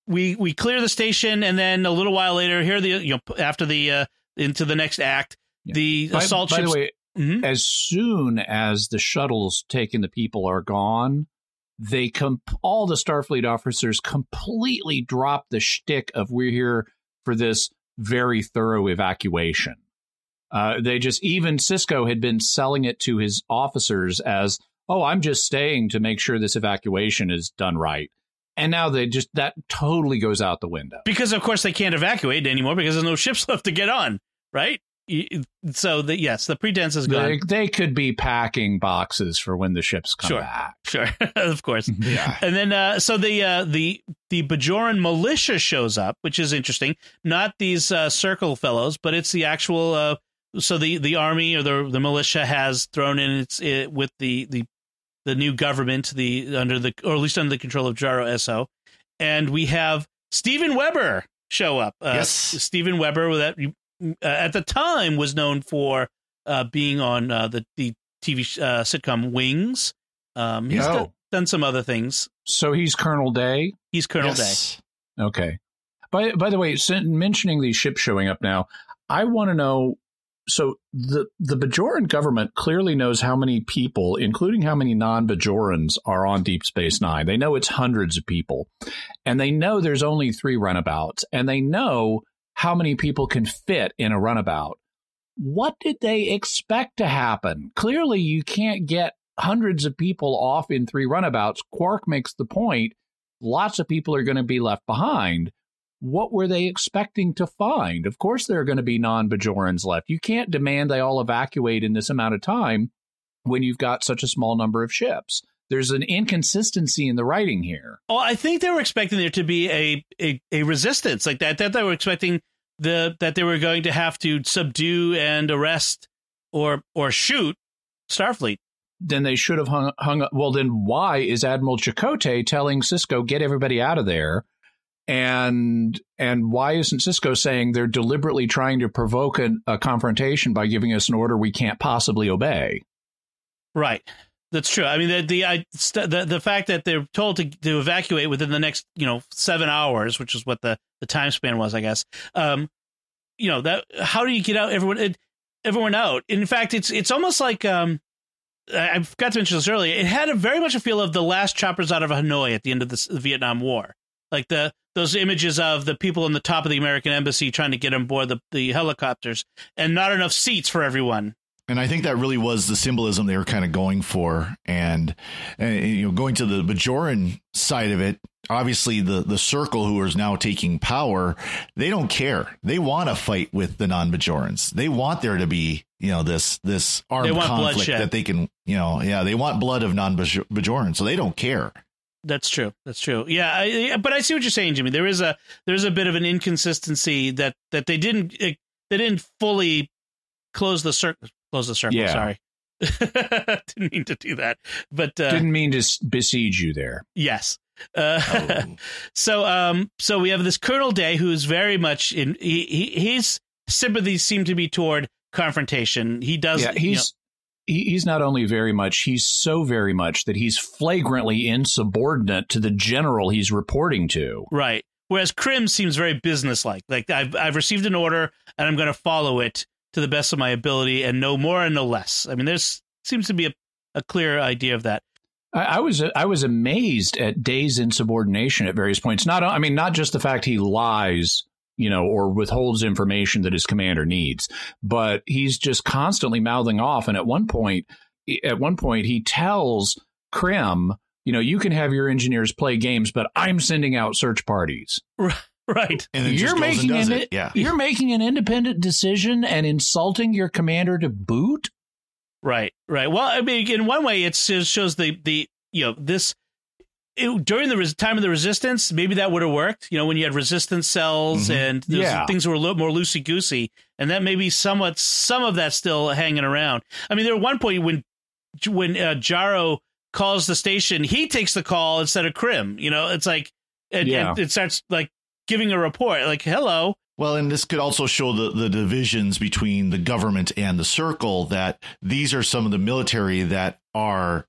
we we clear the station, and then a little while later, here the you know after the uh, into the next act, Yeah. the by, assault by ships. the way, Mhm. as soon as the shuttles taking the people are gone, they com- all the Starfleet officers completely drop the shtick of we're here for this very thorough evacuation. Uh, they just even Sisko had been selling it to his officers as, "Oh, I'm just staying to make sure this evacuation is done right." and now they just that totally goes out the window because of course they can't evacuate anymore because there's no ships (laughs) left to get on, right? So the yes, the pretense is gone. They, they could be packing boxes for when the ships come sure, back. Sure, (laughs) of course. (laughs) yeah. And then uh, so the uh, the the Bajoran militia shows up, which is interesting. Not these uh, circle fellows, but it's the actual. Uh, so the the army or the the militia has thrown in its it, with the the the new government, the under the or at least under the control of Jaro Essa, and we have Steven Weber show up. Uh, yes, Steven Weber with that at the time was known for uh, being on uh, the the TV uh, sitcom Wings. Um, he's done, done, some other things. So he's Colonel Day. He's Colonel yes. Day. Okay. By by the way, mentioning these ships showing up now, I want to know so the the Bajoran government clearly knows how many people, including how many non-Bajorans, are on Deep Space Nine. They know it's hundreds of people, and they know there's only three runabouts, and they know how many people can fit in a runabout. What did they expect to happen? Clearly, you can't get hundreds of people off in three runabouts. Quark makes the point: lots of people are going to be left behind what were they expecting to find? Of course, there are going to be non Bajorans left. You can't demand they all evacuate in this amount of time when you've got such a small number of ships. There's an inconsistency in the writing here. Oh, I think they were expecting there to be a, a, a resistance like that. That they were expecting the that they were going to have to subdue and arrest or or shoot Starfleet then they should have hung, hung up. Well, then why is Admiral Chekote telling Sisko get everybody out of there? and and why isn't Sisko saying they're deliberately trying to provoke a, a confrontation by giving us an order we can't possibly obey? Right. That's true. I mean, the the I, the, the fact that they're told to, to evacuate within the next you know seven hours, which is what the, the time span was, I guess. Um, you know that how do you get out everyone it, everyone out? In fact, it's it's almost like um, I forgot to mention this earlier. It had a very much a feel of the last choppers out of Hanoi at the end of the Vietnam War, like the those images of the people on the top of the American embassy trying to get on board the, the helicopters and not enough seats for everyone. And I think that really was the symbolism they were kind of going for. And, and you know, going to the Bajoran side of it, obviously the the circle who is now taking power, they don't care. They want to fight with the non-Bajorans. They want there to be, you know, this this armed conflict bloodshed. that they can, you know, yeah, they want blood of non-Bajorans, so they don't care. That's true. That's true. Yeah, I, but I see what you're saying, Jimmy. There is a there's a bit of an inconsistency that that they didn't eh, they didn't fully close the circle. Close the circle. Yeah. Sorry, (laughs) didn't mean to do that. But uh, didn't mean to besiege you there. Yes. Uh, oh. (laughs) so um so we have this Colonel Day who is very much in he, he his sympathies seem to be toward confrontation. He does. Yeah, he's he's not only very much, he's so very much that he's flagrantly insubordinate to the general he's reporting to. Right. Whereas Krim seems very businesslike. Like I've I've received an order and I'm going to follow it to the best of my ability and no more and no less. I mean, there's seems to be a, a clear idea of that. I, I was I was amazed at Day's insubordination at various points. Not I mean not just the fact he lies you know, or withholds information that his commander needs. But he's just constantly mouthing off. And at one point, at one point, he tells Krim, you know, you can have your engineers play games, but I'm sending out search parties. Right. And you're making an yeah. you're making an independent decision and insulting your commander to boot. Right. Right. Well, I mean, in one way, it shows the the you know this it, during the res- time of the resistance, maybe that would have worked. You know, when you had resistance cells mm-hmm. and yeah. things were a little more loosey goosey, and that maybe somewhat some of that still hanging around. I mean, there at one point when when uh, Jaro calls the station, he takes the call instead of Krim. You know, it's like it, yeah. it, it starts like giving a report, like "Hello." Well, and this could also show the, the divisions between the government and the circle that these are some of the military that are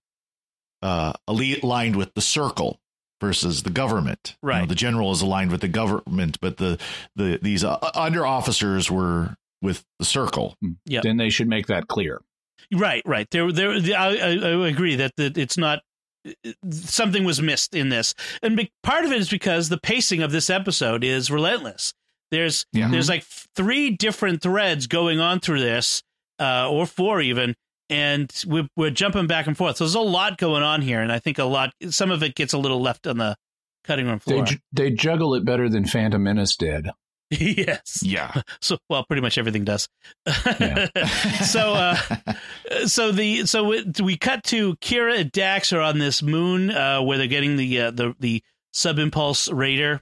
uh, aligned with the circle versus the government. Right. You know, the general is aligned with the government, but the the these uh, under officers were with the circle. Hmm. Yeah. Then they should make that clear. Right. Right. There. There. I, I agree that, that it's not something was missed in this, and part of it is because the pacing of this episode is relentless. There's yeah. there's like three different threads going on through this, uh, or four even, and we're, we're jumping back and forth. So there's a lot going on here, and I think a lot, some of it gets a little left on the cutting room floor. They, they juggle it better than Phantom Menace did. (laughs) yes. Yeah. (laughs) So well, pretty much everything does. Yeah. (laughs) so uh, so the so we, we cut to Kira and Dax are on this moon uh, where they're getting the uh, the the sub impulse raider.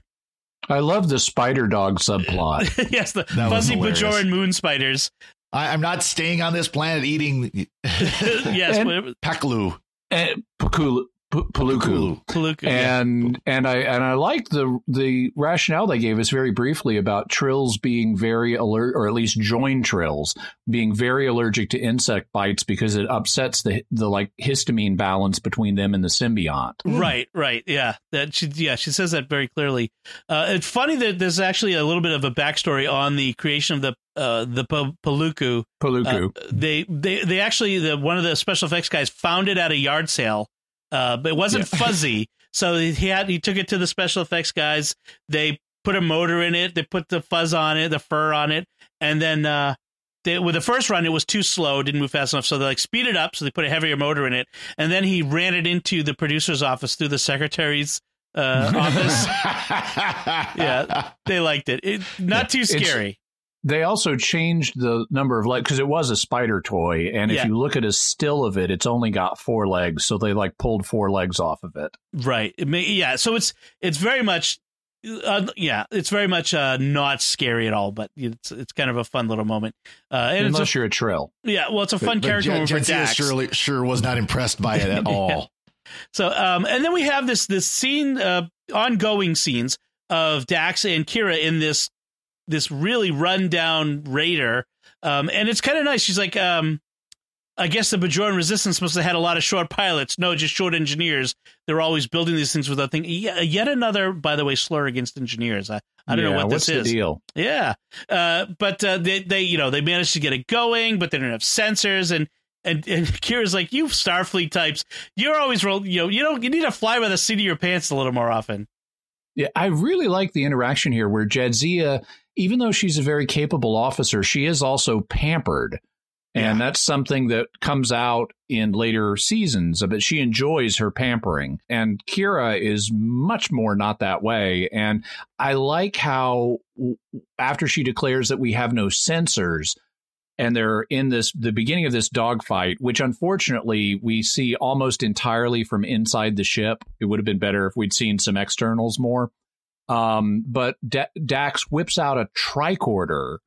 I love the spider dog subplot. yes, the that fuzzy Bajoran moon spiders. I, am not staying on this planet eating. yes, and, Paklu. And Pakulu. Paluku. Paluku. And yeah. and I and I like the the rationale they gave us very briefly about trills being very alert, or at least joined trills being very allergic to insect bites because it upsets the the like histamine balance between them and the symbiont. Right, right, yeah. That she yeah she says that very clearly. Uh, it's funny that there's actually a little bit of a backstory on the creation of the uh, the Paluku. Paluku. Uh, they they they actually the one of the special effects guys found it at a yard sale uh, but it wasn't yeah. (laughs) fuzzy. So he had he took it to the special effects guys. They put a motor in it. They put the fuzz on it, the fur on it, and then uh, they, with the first run it was too slow, didn't move fast enough. So they like speed it up. So they put a heavier motor in it, and then he ran it into the producer's office through the secretary's uh, (laughs) office. (laughs) yeah, they liked it. it not too scary. They also changed the number of legs because it was a spider toy, and if you look at a still of it, it's only got four legs. So they like pulled four legs off of it. Right. It may, yeah. So it's it's very much. Uh, yeah, it's very much uh, not scary at all, but it's it's kind of a fun little moment. Uh, and Unless a, you're a trill. Yeah, well, it's a fun but, character but Jen, for Dax. Surely, sure was not impressed by it at (laughs) all. yeah. So, um, and then we have this this scene, uh, ongoing scenes of Dax and Kira in this this really rundown raider. Um, and it's kind of nice. She's like, um, I guess the Bajoran resistance must have had a lot of short pilots. No, just short engineers. They're always building these things without thinking. Yet another, by the way, slur against engineers. I, I don't yeah, know what this is. deal? Yeah, uh, but uh, they they you know they managed to get it going, but they don't have sensors and. And, and (laughs) Kira's like, you Starfleet types, you're always. You know, you don't. You need to fly by the seat of your pants a little more often. Yeah, I really like the interaction here where Jadzia even though she's a very capable officer, she is also pampered. And yeah. that's something that comes out in later seasons, but she enjoys her pampering. And Kira is much more not that way. And I like how after she declares that we have no sensors, and they're in this the beginning of this dogfight, which unfortunately we see almost entirely from inside the ship. It would have been better if we'd seen some externals more. Um, but D- Dax whips out a tricorder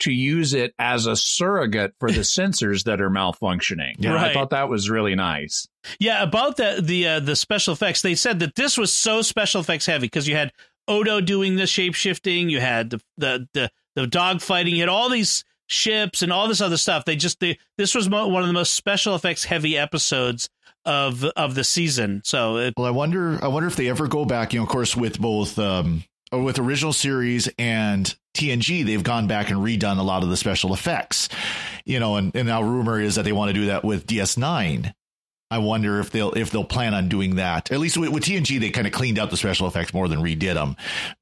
to use it as a surrogate for the (laughs) sensors that are malfunctioning. Yeah, right. I thought that was really nice. Yeah, about the the uh, the special effects, they said that this was so special effects heavy because you had Odo doing the shape shifting, you had the the the, the dog fighting, you had all these ships and all this other stuff. They just they, this was mo- one of the most special effects heavy episodes of of the season. So it, well, I wonder I wonder if they ever go back. You know, of course, with both um, with original series and TNG, they've gone back and redone a lot of the special effects. You know, and, and now rumor is that they want to do that with DS9. I wonder if they'll if they'll plan on doing that. At least with, with TNG, they kind of cleaned out the special effects more than redid them.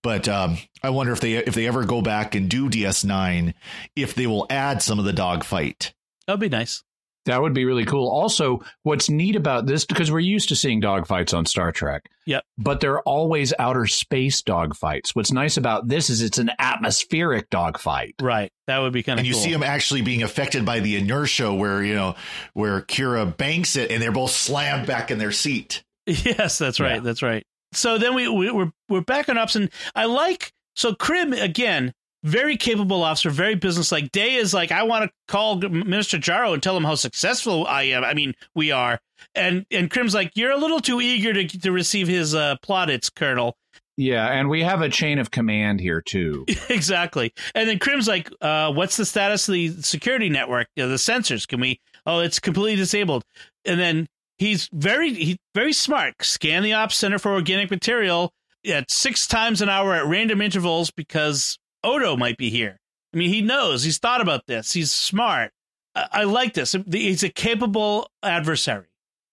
But um, I wonder if they if they ever go back and do DS9, if they will add some of the dogfight. That'd be nice. That would be really cool. Also, what's neat about this, because we're used to seeing dogfights on Star Trek. Yep. But they're always outer space dogfights. What's nice about this is it's an atmospheric dogfight. Right. That would be kind of And you cool. see them actually being affected by the inertia where, you know, where Kira banks it and they're both slammed back in their seat. (laughs) Yes, that's right. Yeah. That's right. So then we, we we're we're back on Ops and I like so Krim again very capable officer, very businesslike. Day is like, I want to call Minister Jaro and tell him how successful I am. I mean, we are. And and Krim's like, you're a little too eager to to receive his uh, plaudits, Colonel. Yeah, and we have a chain of command here too. (laughs) exactly. And then Krim's like, uh, what's the status of the security network, uh, the sensors? Can we? Oh, it's completely disabled. And then he's very he very smart. Scan the ops center for organic material at six times an hour at random intervals because Odo might be here. I mean, he knows. He's thought about this. He's smart. I, I like this. He's a capable adversary.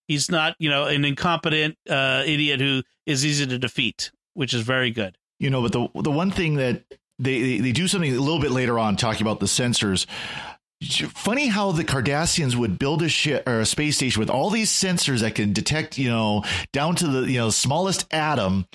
He's not, you know, an incompetent uh, idiot who is easy to defeat, which is very good. You know, but the the one thing that they they, they do something a little bit later on talking about the sensors. Funny how the Cardassians would build a ship or a space station with all these sensors that can detect, you know, down to the you know smallest atom,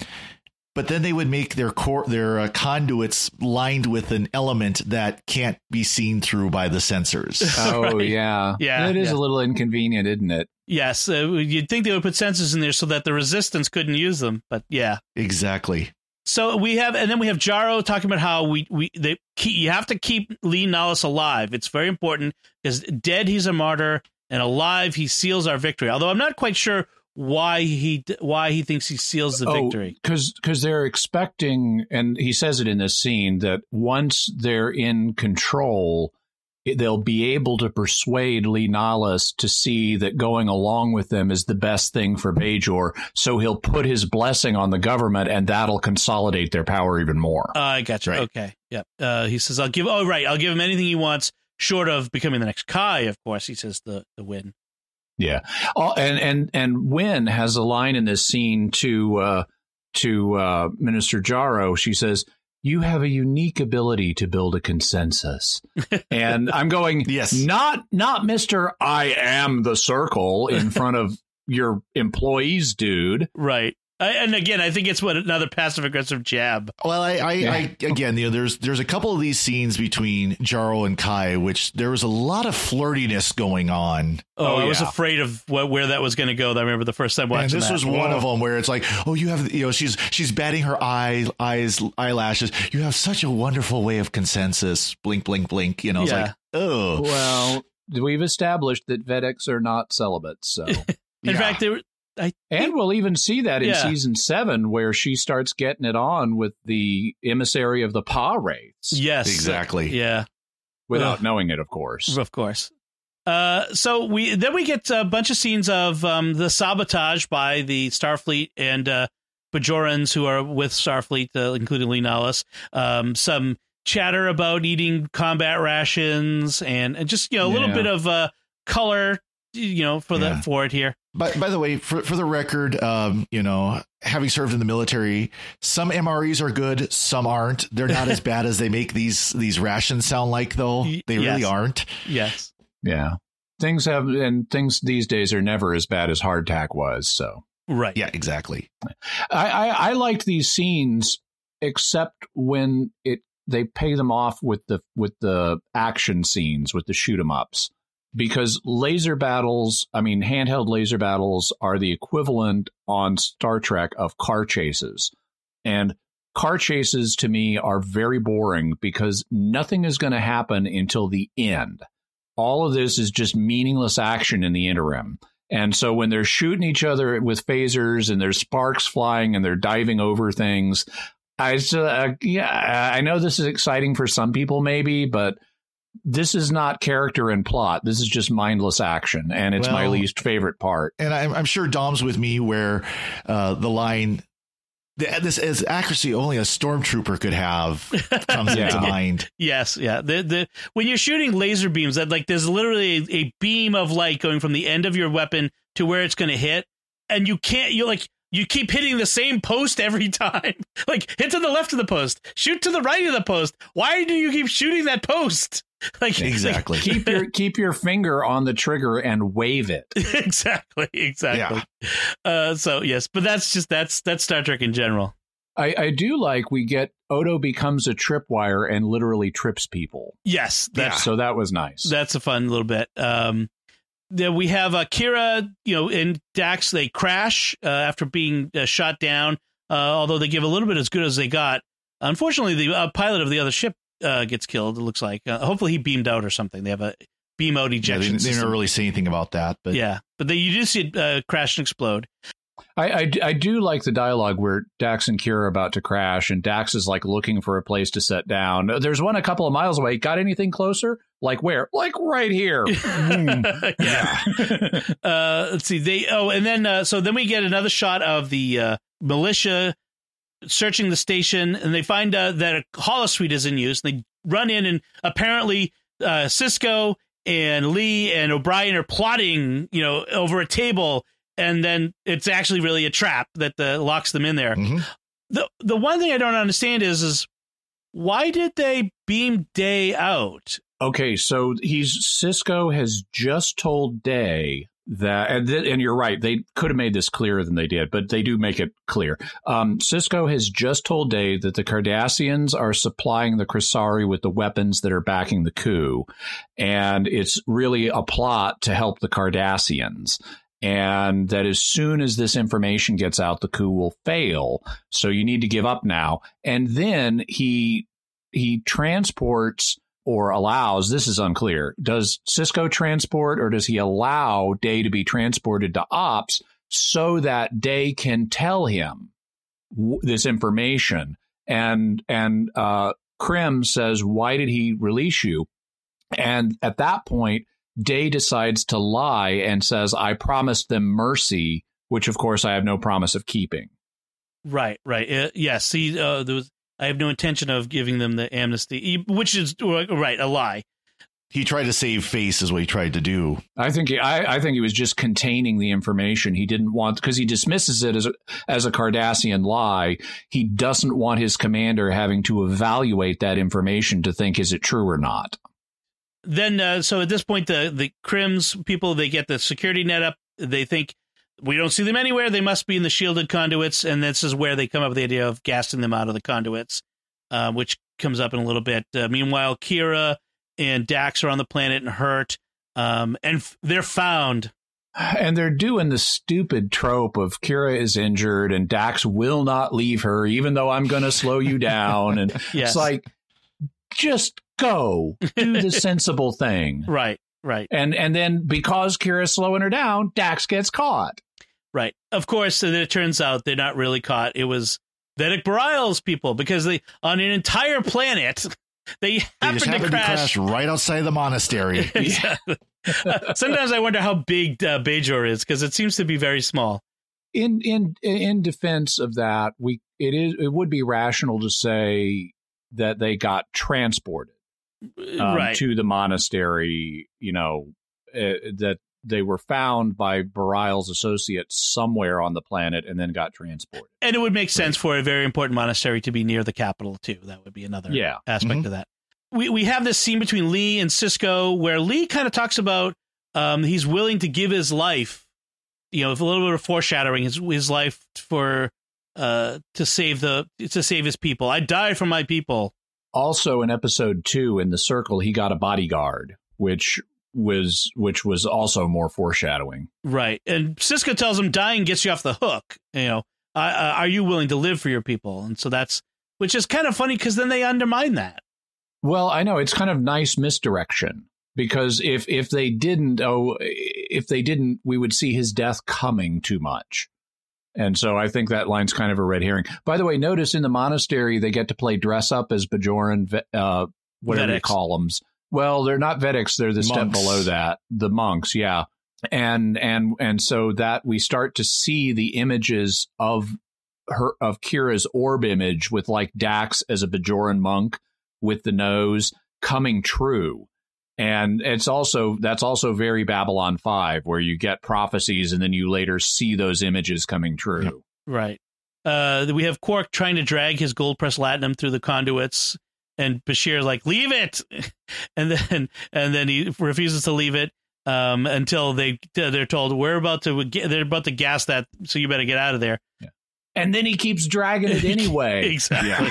but then they would make their core their uh, conduits lined with an element that can't be seen through by the sensors. (laughs) Oh right. yeah, yeah, it is yeah. a little inconvenient, isn't it? Yes, uh, you'd think they would put sensors in there so that the resistance couldn't use them, but yeah, exactly. So we have, and then we have Jaro talking about how we we they keep, you have to keep Li Nalas alive. It's very important because dead he's a martyr, and alive he seals our victory. Although I'm not quite sure why he why he thinks he seals the oh, victory. Because because they're expecting, and he says it in this scene that once they're in control, they'll be able to persuade Li to see that going along with them is the best thing for Bajor. So he'll put his blessing on the government, and that'll consolidate their power even more. Uh, I got you. Right. Okay. Yep. Uh, he says, "I'll give." Oh, right. I'll give him anything he wants, short of becoming the next Kai. Of course, he says the the win. Yeah, oh, and and and Winn has a line in this scene to uh, to uh, Minister Jaro. She says, "You have a unique ability to build a consensus," (laughs) and I'm going, "Yes, not not Mister. I am the circle in (laughs) front of your employees, dude." Right. And again, I think it's what another passive aggressive jab. Well, I, I, yeah. I, again, you know, there's there's a couple of these scenes between Jaro and Kai, which there was a lot of flirtiness going on. Oh, oh I yeah. was afraid of what, where that was going to go. I remember the first time watching. And this that. was one of them where it's like, oh, you have, you know, she's she's batting her eye eyes eyelashes. You have such a wonderful way of consensus. Blink, blink, blink. You know, it's yeah. like, oh, well. We've established that Vedeks are not celibates, so (laughs) in yeah. fact, they were, I and we'll even see that in yeah. season seven, where she starts getting it on with the emissary of the Pah-wraiths. Yes, exactly. Yeah, without uh, knowing it, of course. Of course. Uh, so we then we get a bunch of scenes of um, the sabotage by the Starfleet and uh, Bajorans who are with Starfleet, uh, including Li Nalas. Um, some chatter about eating combat rations and, and just you know a yeah. little bit of uh, color, you know, for yeah. the for it here. By, by the way, for, for the record, um, you know, having served in the military, some MREs are good, some aren't. They're not as (laughs) bad as they make these these rations sound like, though. They yes. really aren't. Yes. Yeah. Things have, and things these days are never as bad as hardtack was. So. Right. Yeah. Exactly. I, I I liked these scenes, except when it they pay them off with the with the action scenes with the shoot 'em ups because laser battles, I mean, handheld laser battles are the equivalent on Star Trek of car chases. And car chases to me are very boring because nothing is going to happen until the end. All of this is just meaningless action in the interim. And so when they're shooting each other with phasers and there's sparks flying and they're diving over things, I uh, yeah, I know this is exciting for some people maybe, but this is not character and plot. This is just mindless action, and it's well, my least favorite part. And I'm, I'm sure Dom's with me where uh, the line this is accuracy only a stormtrooper could have comes (laughs) yeah. into mind. Yes, yeah. The the when you're shooting laser beams, that like there's literally a, a beam of light going from the end of your weapon to where it's going to hit, and you can't. You like you keep hitting the same post every time. (laughs) like hit to the left of the post, shoot to the right of the post. Why do you keep shooting that post? (laughs) Like exactly. Like, keep your keep your finger on the trigger and wave it. (laughs) exactly. Exactly. Yeah. Uh, so yes, but that's just that's that's Star Trek in general. I, I do like we get Odo becomes a tripwire and literally trips people. Yes, that's yeah. so that was nice. That's a fun little bit. Um, then we have uh, Kira, you know, and Dax. They crash uh, after being uh, shot down. Uh, although they give a little bit as good as they got. Unfortunately, the uh, pilot of the other ship uh, gets killed. It looks like. Uh, hopefully, he beamed out or something. They have a beam out ejection. Yeah, they, they don't really say anything about that, but yeah, but they, you do see it uh, crash and explode. I, I, I, do like the dialogue where Dax and Kira are about to crash, and Dax is like looking for a place to set down. There's one a couple of miles away. Got anything closer? Like where? Like right here. (laughs) mm. yeah. (laughs) uh, let's see. They oh, and then uh, so then we get another shot of the uh, militia searching the station, and they find uh, that a holosuite is in use. They run in, and apparently uh, Sisko and Li and O'Brien are plotting, you know, over a table, and then it's actually really a trap that the, locks them in there. Mm-hmm. the The one thing I don't understand is is why did they beam Day out? Okay, so he's Sisko has just told Day that and, th- and you're right they could have made this clearer than they did but they do make it clear. Um, Sisko has just told dave that the cardassians are supplying the Kressari with the weapons that are backing the coup and it's really a plot to help the cardassians and that as soon as this information gets out the coup will fail. So you need to give up now. And then he he transports or allows, this is unclear. Does Sisko transport or does he allow Day to be transported to Ops so that Day can tell him w- this information? And, and, uh, Krim says, why did he release you? And at that point, Day decides to lie and says, I promised them mercy, which of course I have no promise of keeping. Right, right. Uh, yes, yeah, see, uh, there was I have no intention of giving them the amnesty, which is right a lie. He tried to save face, is what he tried to do. I think he, I, I think he was just containing the information. He didn't want because he dismisses it as a, as a Cardassian lie. He doesn't want his commander having to evaluate that information to think is it true or not. Then, uh, so at this point, the the Krim's people they get the security net up. They think we don't see them anywhere. They must be in the shielded conduits, and this is where they come up with the idea of gassing them out of the conduits, uh, which comes up in a little bit. Uh, meanwhile, Kira and Dax are on the planet and hurt, um, and f- they're found. And they're doing the stupid trope of Kira is injured and Dax will not leave her, even though I'm going to slow you (laughs) down. And yes. it's like, just go do the (laughs) sensible thing. Right. Right. And and then because Kira's slowing her down, Dax gets caught. Right. Of course, and it turns out they're not really caught. It was Vedek Bareil's people because they on an entire planet (laughs) they happened, they to, crash. to, crash. right outside the monastery. (laughs) uh, (laughs) sometimes I wonder how big uh, Bajor is because it seems to be very small. In in in defense of that, we it is it would be rational to say that they got transported um, right. to the monastery. You know uh, that they were found by Bareil's associates somewhere on the planet and then got transported. And it would make sense right. for a very important monastery to be near the capital too. That would be another yeah. aspect mm-hmm. of that. We we have this scene between Li and Sisko where Li kind of talks about um, he's willing to give his life, you know, a little bit of foreshadowing his his life for uh to save the to save his people. I die for my people. Also in episode 2 in the circle he got a bodyguard which was which was also more foreshadowing. Right, and Sisko tells him dying gets you off the hook. You know, uh, are you willing to live for your people? And so that's which is kind of funny because then they undermine that. Well, I know it's kind of nice misdirection because if if they didn't, oh, if they didn't, we would see his death coming too much. And so I think that line's kind of a red herring. By the way, notice in the monastery they get to play dress up as Bajoran, uh, whatever Vedeks. you call them, well, they're not Vedeks; they're the monks. step below that. The monks, yeah. And and and so that we start to see the images of her of Kira's orb image with like Dax as a Bajoran monk with the nose coming true. And it's also that's also very Babylon 5 where you get prophecies and then you later see those images coming true. Yep. Right. Uh, we have Quark trying to drag his gold pressed latinum through the conduits and Bashir like leave it, (laughs) and then and then he refuses to leave it um, until they they're told we're about to they're about to gas that, so you better get out of there. Yeah. And then he keeps dragging it (laughs) anyway. (laughs) exactly. Yeah.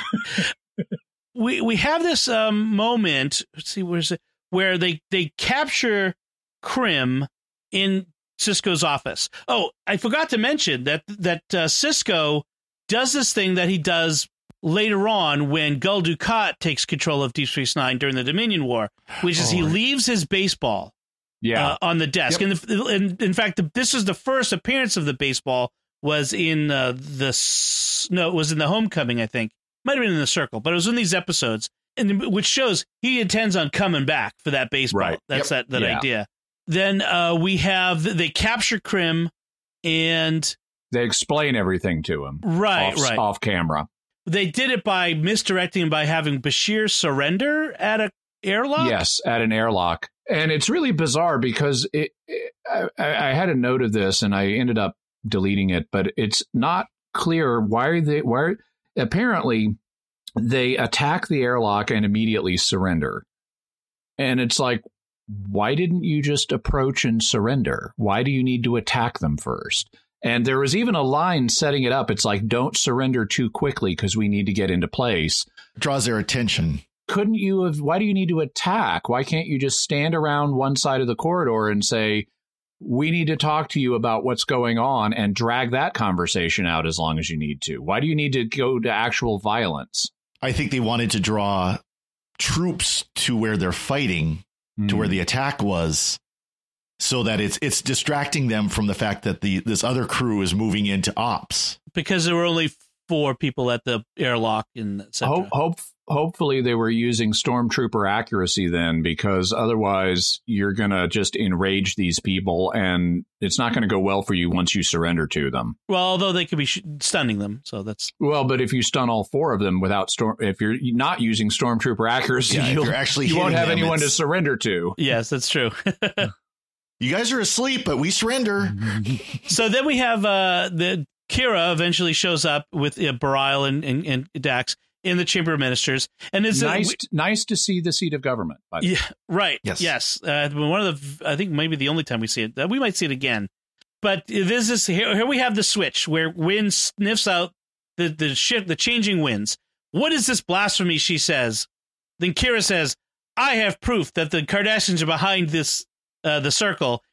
we we have this um, moment. Let's see, where's it? Where they they capture Krim in Sisko's office. Oh, I forgot to mention that that uh, Sisko does this thing that he does later on when Gul Dukat takes control of Deep Space Nine during the Dominion War, which is oh, he leaves his baseball yeah. Uh, on the desk. Yep. And, the, and, in fact, the, this is the first appearance of the baseball was in uh, the no, it was in the Homecoming, I think. Might have been in the Circle, but it was in these episodes, and which shows he intends on coming back for that baseball. Right. That's yep. that that yeah. idea. Then uh, we have they capture Krim, and they explain everything to him. Right, off, right, off camera they did it by misdirecting by having Bashir surrender at a airlock. Yes, at an airlock, and it's really bizarre because it, it I, I, had a note of this and I ended up deleting it, but it's not clear why they why apparently they attack the airlock and immediately surrender, and it's like why didn't you just approach and surrender? Why do you need to attack them first? And there was even a line setting it up. It's like, don't surrender too quickly because we need to get into place. Draws their attention. Couldn't you have? Why do you need to attack? Why can't you just stand around one side of the corridor and say, we need to talk to you about what's going on and drag that conversation out as long as you need to? Why do you need to go to actual violence? I think they wanted to draw troops to where they're fighting, mm. to where hmm. the attack was, so that it's it's distracting them from the fact that the this other crew is moving into ops. Because there were only four people at the airlock in hope, hope hopefully they were using stormtrooper accuracy then because otherwise you're going to just enrage these people and it's not going to go well for you once you surrender to them. Well although they could be sh- stunning them so that's well but if you stun all four of them without storm if you're not using stormtrooper accuracy yeah, you'll actually you won't have them, anyone to surrender to. Yes that's true (laughs) you guys are asleep but we surrender (laughs) so then we have uh the Kira eventually shows up with uh, Bareil and, and, and Dax in the Chamber of Ministers, and it's nice. A, nice to see the seat of government. yeah, right. Yes, yes. Uh, one of the, I think maybe the only time we see it. Uh, we might see it again, but this is here. Here we have the switch where Winn sniffs out the the shift, the changing winds. What is this blasphemy? She says. Then Kira says, "I have proof that the Cardassians are behind this, uh, the circle,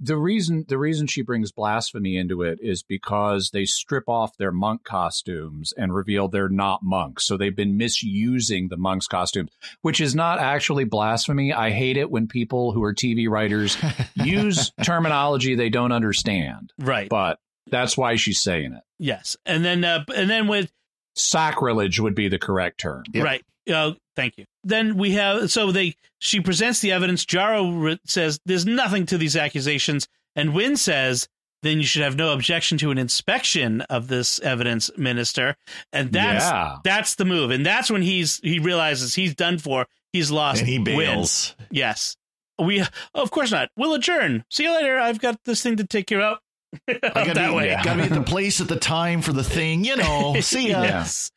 the reason the reason she brings blasphemy into it is because they strip off their monk costumes and reveal they're not monks. So they've been misusing the monks' costumes, which is not actually blasphemy. I hate it when people who are TV writers (laughs) use terminology they don't understand. Right. But that's why she's saying it. Yes. And then uh, and then with sacrilege would be the correct term. Yep. Right. Uh, thank you. Then we have so they she presents the evidence. Jaro re- says there's nothing to these accusations, and Winn says then you should have no objection to an inspection of this evidence, Minister. And that's yeah. that's the move, and that's when he's he realizes he's done for. He's lost. And he bails. Winn. Yes. We of course not. We'll adjourn. See you later. I've got this thing to take care of. (laughs) I gotta that be, way. Gotta be at the place at the time for the thing, you know. (laughs) See ya. yes.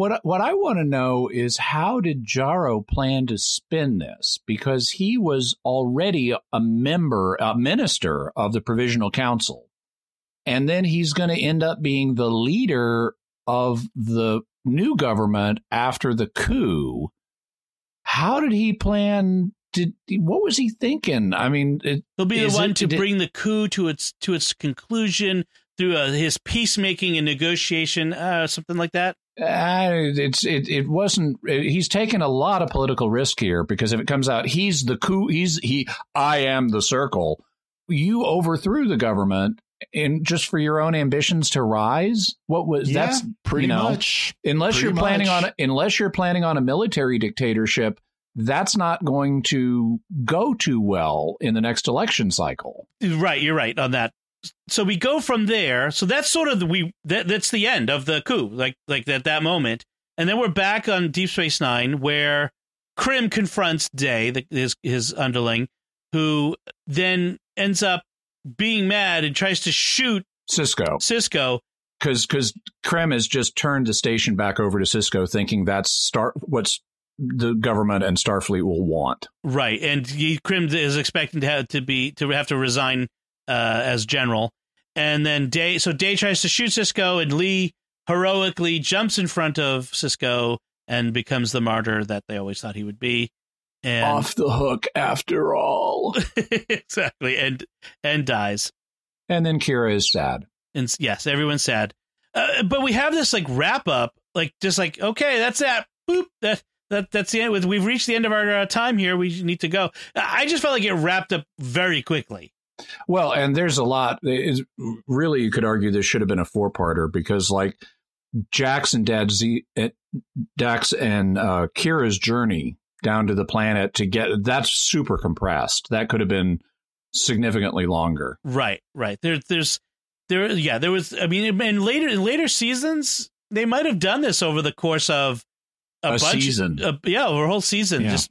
What what I want to know is how did Jaro plan to spin this? Because he was already a member, a minister of the Provisional Council, and then he's going to end up being the leader of the new government after the coup. How did he plan? Did what was he thinking? I mean, it, he'll be the one it, to bring the coup to its to its conclusion through uh, his peacemaking and negotiation, uh, something like that. Uh, it's it it wasn't. He's taken a lot of political risk here because if it comes out he's the coup, he's he. I am the circle. You overthrew the government and just for your own ambitions to rise. What was yeah, that's pretty you know, much. Unless pretty you're planning much. on unless you're planning on a military dictatorship, that's not going to go too well in the next election cycle. Right, you're right on that so we go from there. So that's sort of the we that, that's the end of the coup, like like at that moment. And then we're back on Deep Space Nine, where Krim confronts Day, the, his his underling, who then ends up being mad and tries to shoot Sisko. Sisko. because because Krim has just turned the station back over to Sisko, thinking that's start what's the government and Starfleet will want. Right, and he, Krim is expecting to have to be to have to resign uh, as general. And then Day, so Day tries to shoot Sisko, and Li heroically jumps in front of Sisko and becomes the martyr that they always thought he would be. And off the hook after all. (laughs) exactly, and and dies. And then Kira is sad. And yes, everyone's sad. Uh, but we have this like wrap up, like just like okay, that's that. Boop. That that that's the end. With we've reached the end of our uh, time here. We need to go. I just felt like it wrapped up very quickly. Well, and there's a lot. Is really, you could argue this should have been a four parter because, like, Jax and Dad Z, eh, Dax and uh, Kira's journey down to the planet to get that's super compressed. That could have been significantly longer. Right, right. There, there's, there, yeah. There was. I mean, in later in later seasons, they might have done this over the course of a, a bunch, season. Uh, yeah, over a whole season, yeah. just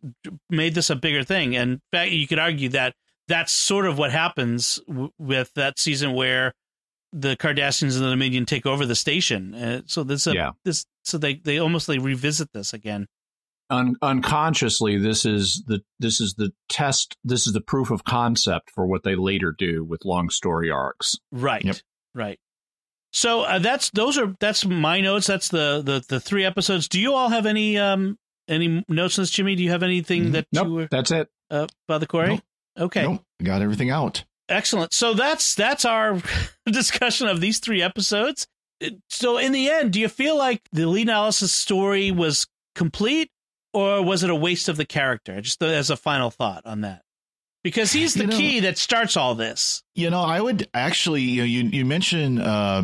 made this a bigger thing. And fact, you could argue that that's sort of what happens w- with that season where the Cardassians and the Dominion take over the station. Uh, so this, uh, yeah. this, so they they almost like revisit this again. un- unconsciously, this is the this is the test. This is the proof of concept for what they later do with long story arcs. Right. Yep. Right. So uh, that's those are that's my notes. That's the the the three episodes. Do you all have any um any notes on this, Jimmy? Do you have anything mm-hmm. that nope, you were, that's it. Uh, the Cory? Nope. Okay. Nope. Got everything out. Excellent. So that's that's our (laughs) discussion of these three episodes. So in the end, do you feel like the Li Nalas story was complete, or was it a waste of the character? Just as a final thought on that, because he's the you know, key that starts all this. You know, I would actually. You know, you you mentioned uh,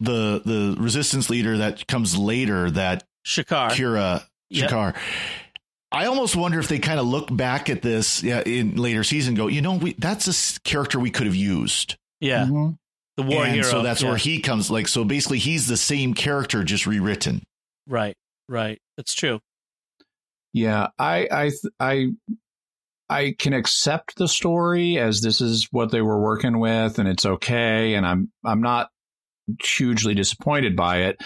the the resistance leader that comes later. That Shakaar, Kira, Shakaar. Yep. I almost wonder if they kind of look back at this yeah, in later season, go, you know, we, that's a character we could have used. Yeah. Mm-hmm. The war and hero. So that's yeah. where he comes. Like, so basically, he's the same character, just rewritten. Right. Right. That's true. Yeah. I, I, I, I can accept the story as this is what they were working with and it's okay. And I'm, I'm not hugely disappointed by it.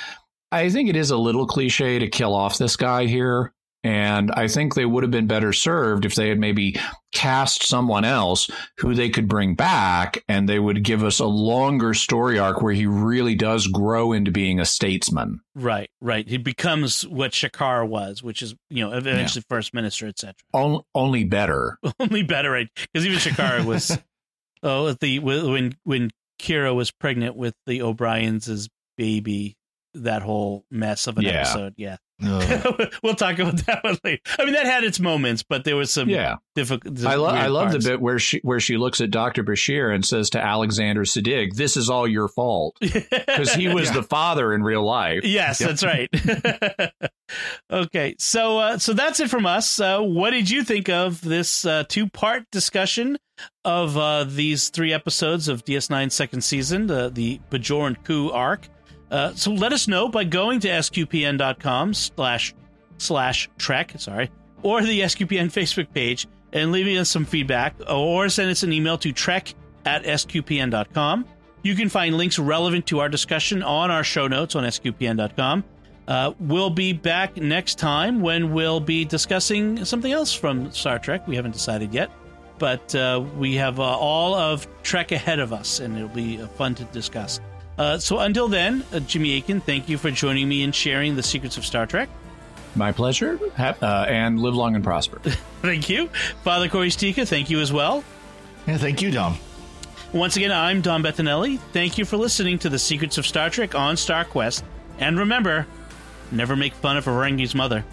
I think it is a little cliche to kill off this guy here. And I think they would have been better served if they had maybe cast someone else who they could bring back and they would give us a longer story arc where he really does grow into being a statesman. Right, right. He becomes what Shakaar was, which is, you know, eventually yeah. first minister, etc. On, only better. (laughs) only better, right? Because even Shakaar (laughs) was, oh, the when when Kira was pregnant with the O'Briens' baby, that whole mess of an yeah. episode. Yeah. (laughs) we'll talk about that one later. I mean, that had its moments, but there was some yeah difficult. I, lo- I love the bit where she where she looks at Doctor Bashir and says to Alexander Siddig, "This is all your fault," (laughs) because he was yeah. the father in real life. Yes, yep. that's right. (laughs) okay, so uh, so that's it from us. Uh, what did you think of this uh, two part discussion of uh, these three episodes of DS9 second season, the the Bajoran coup arc? Uh, so let us know by going to sqpn.com slash slash trek, sorry, or the SQPN Facebook page and leaving us some feedback, or send us an email to trek at sqpn.com. You can find links relevant to our discussion on our show notes on sqpn.com. Uh, we'll be back next time when we'll be discussing something else from Star Trek. We haven't decided yet, but uh, we have uh, all of Trek ahead of us, and it'll be uh, fun to discuss. Uh, so until then, uh, Jimmy Akin, thank you for joining me and sharing the secrets of Star Trek. My pleasure, uh, and live long and prosper. (laughs) thank you. Father Cory Sticha, thank you as well. Yeah, thank you, Dom. Once again, I'm Dom Bettinelli. Thank you for listening to the Secrets of Star Trek on StarQuest. And remember, never make fun of Ferengi's mother.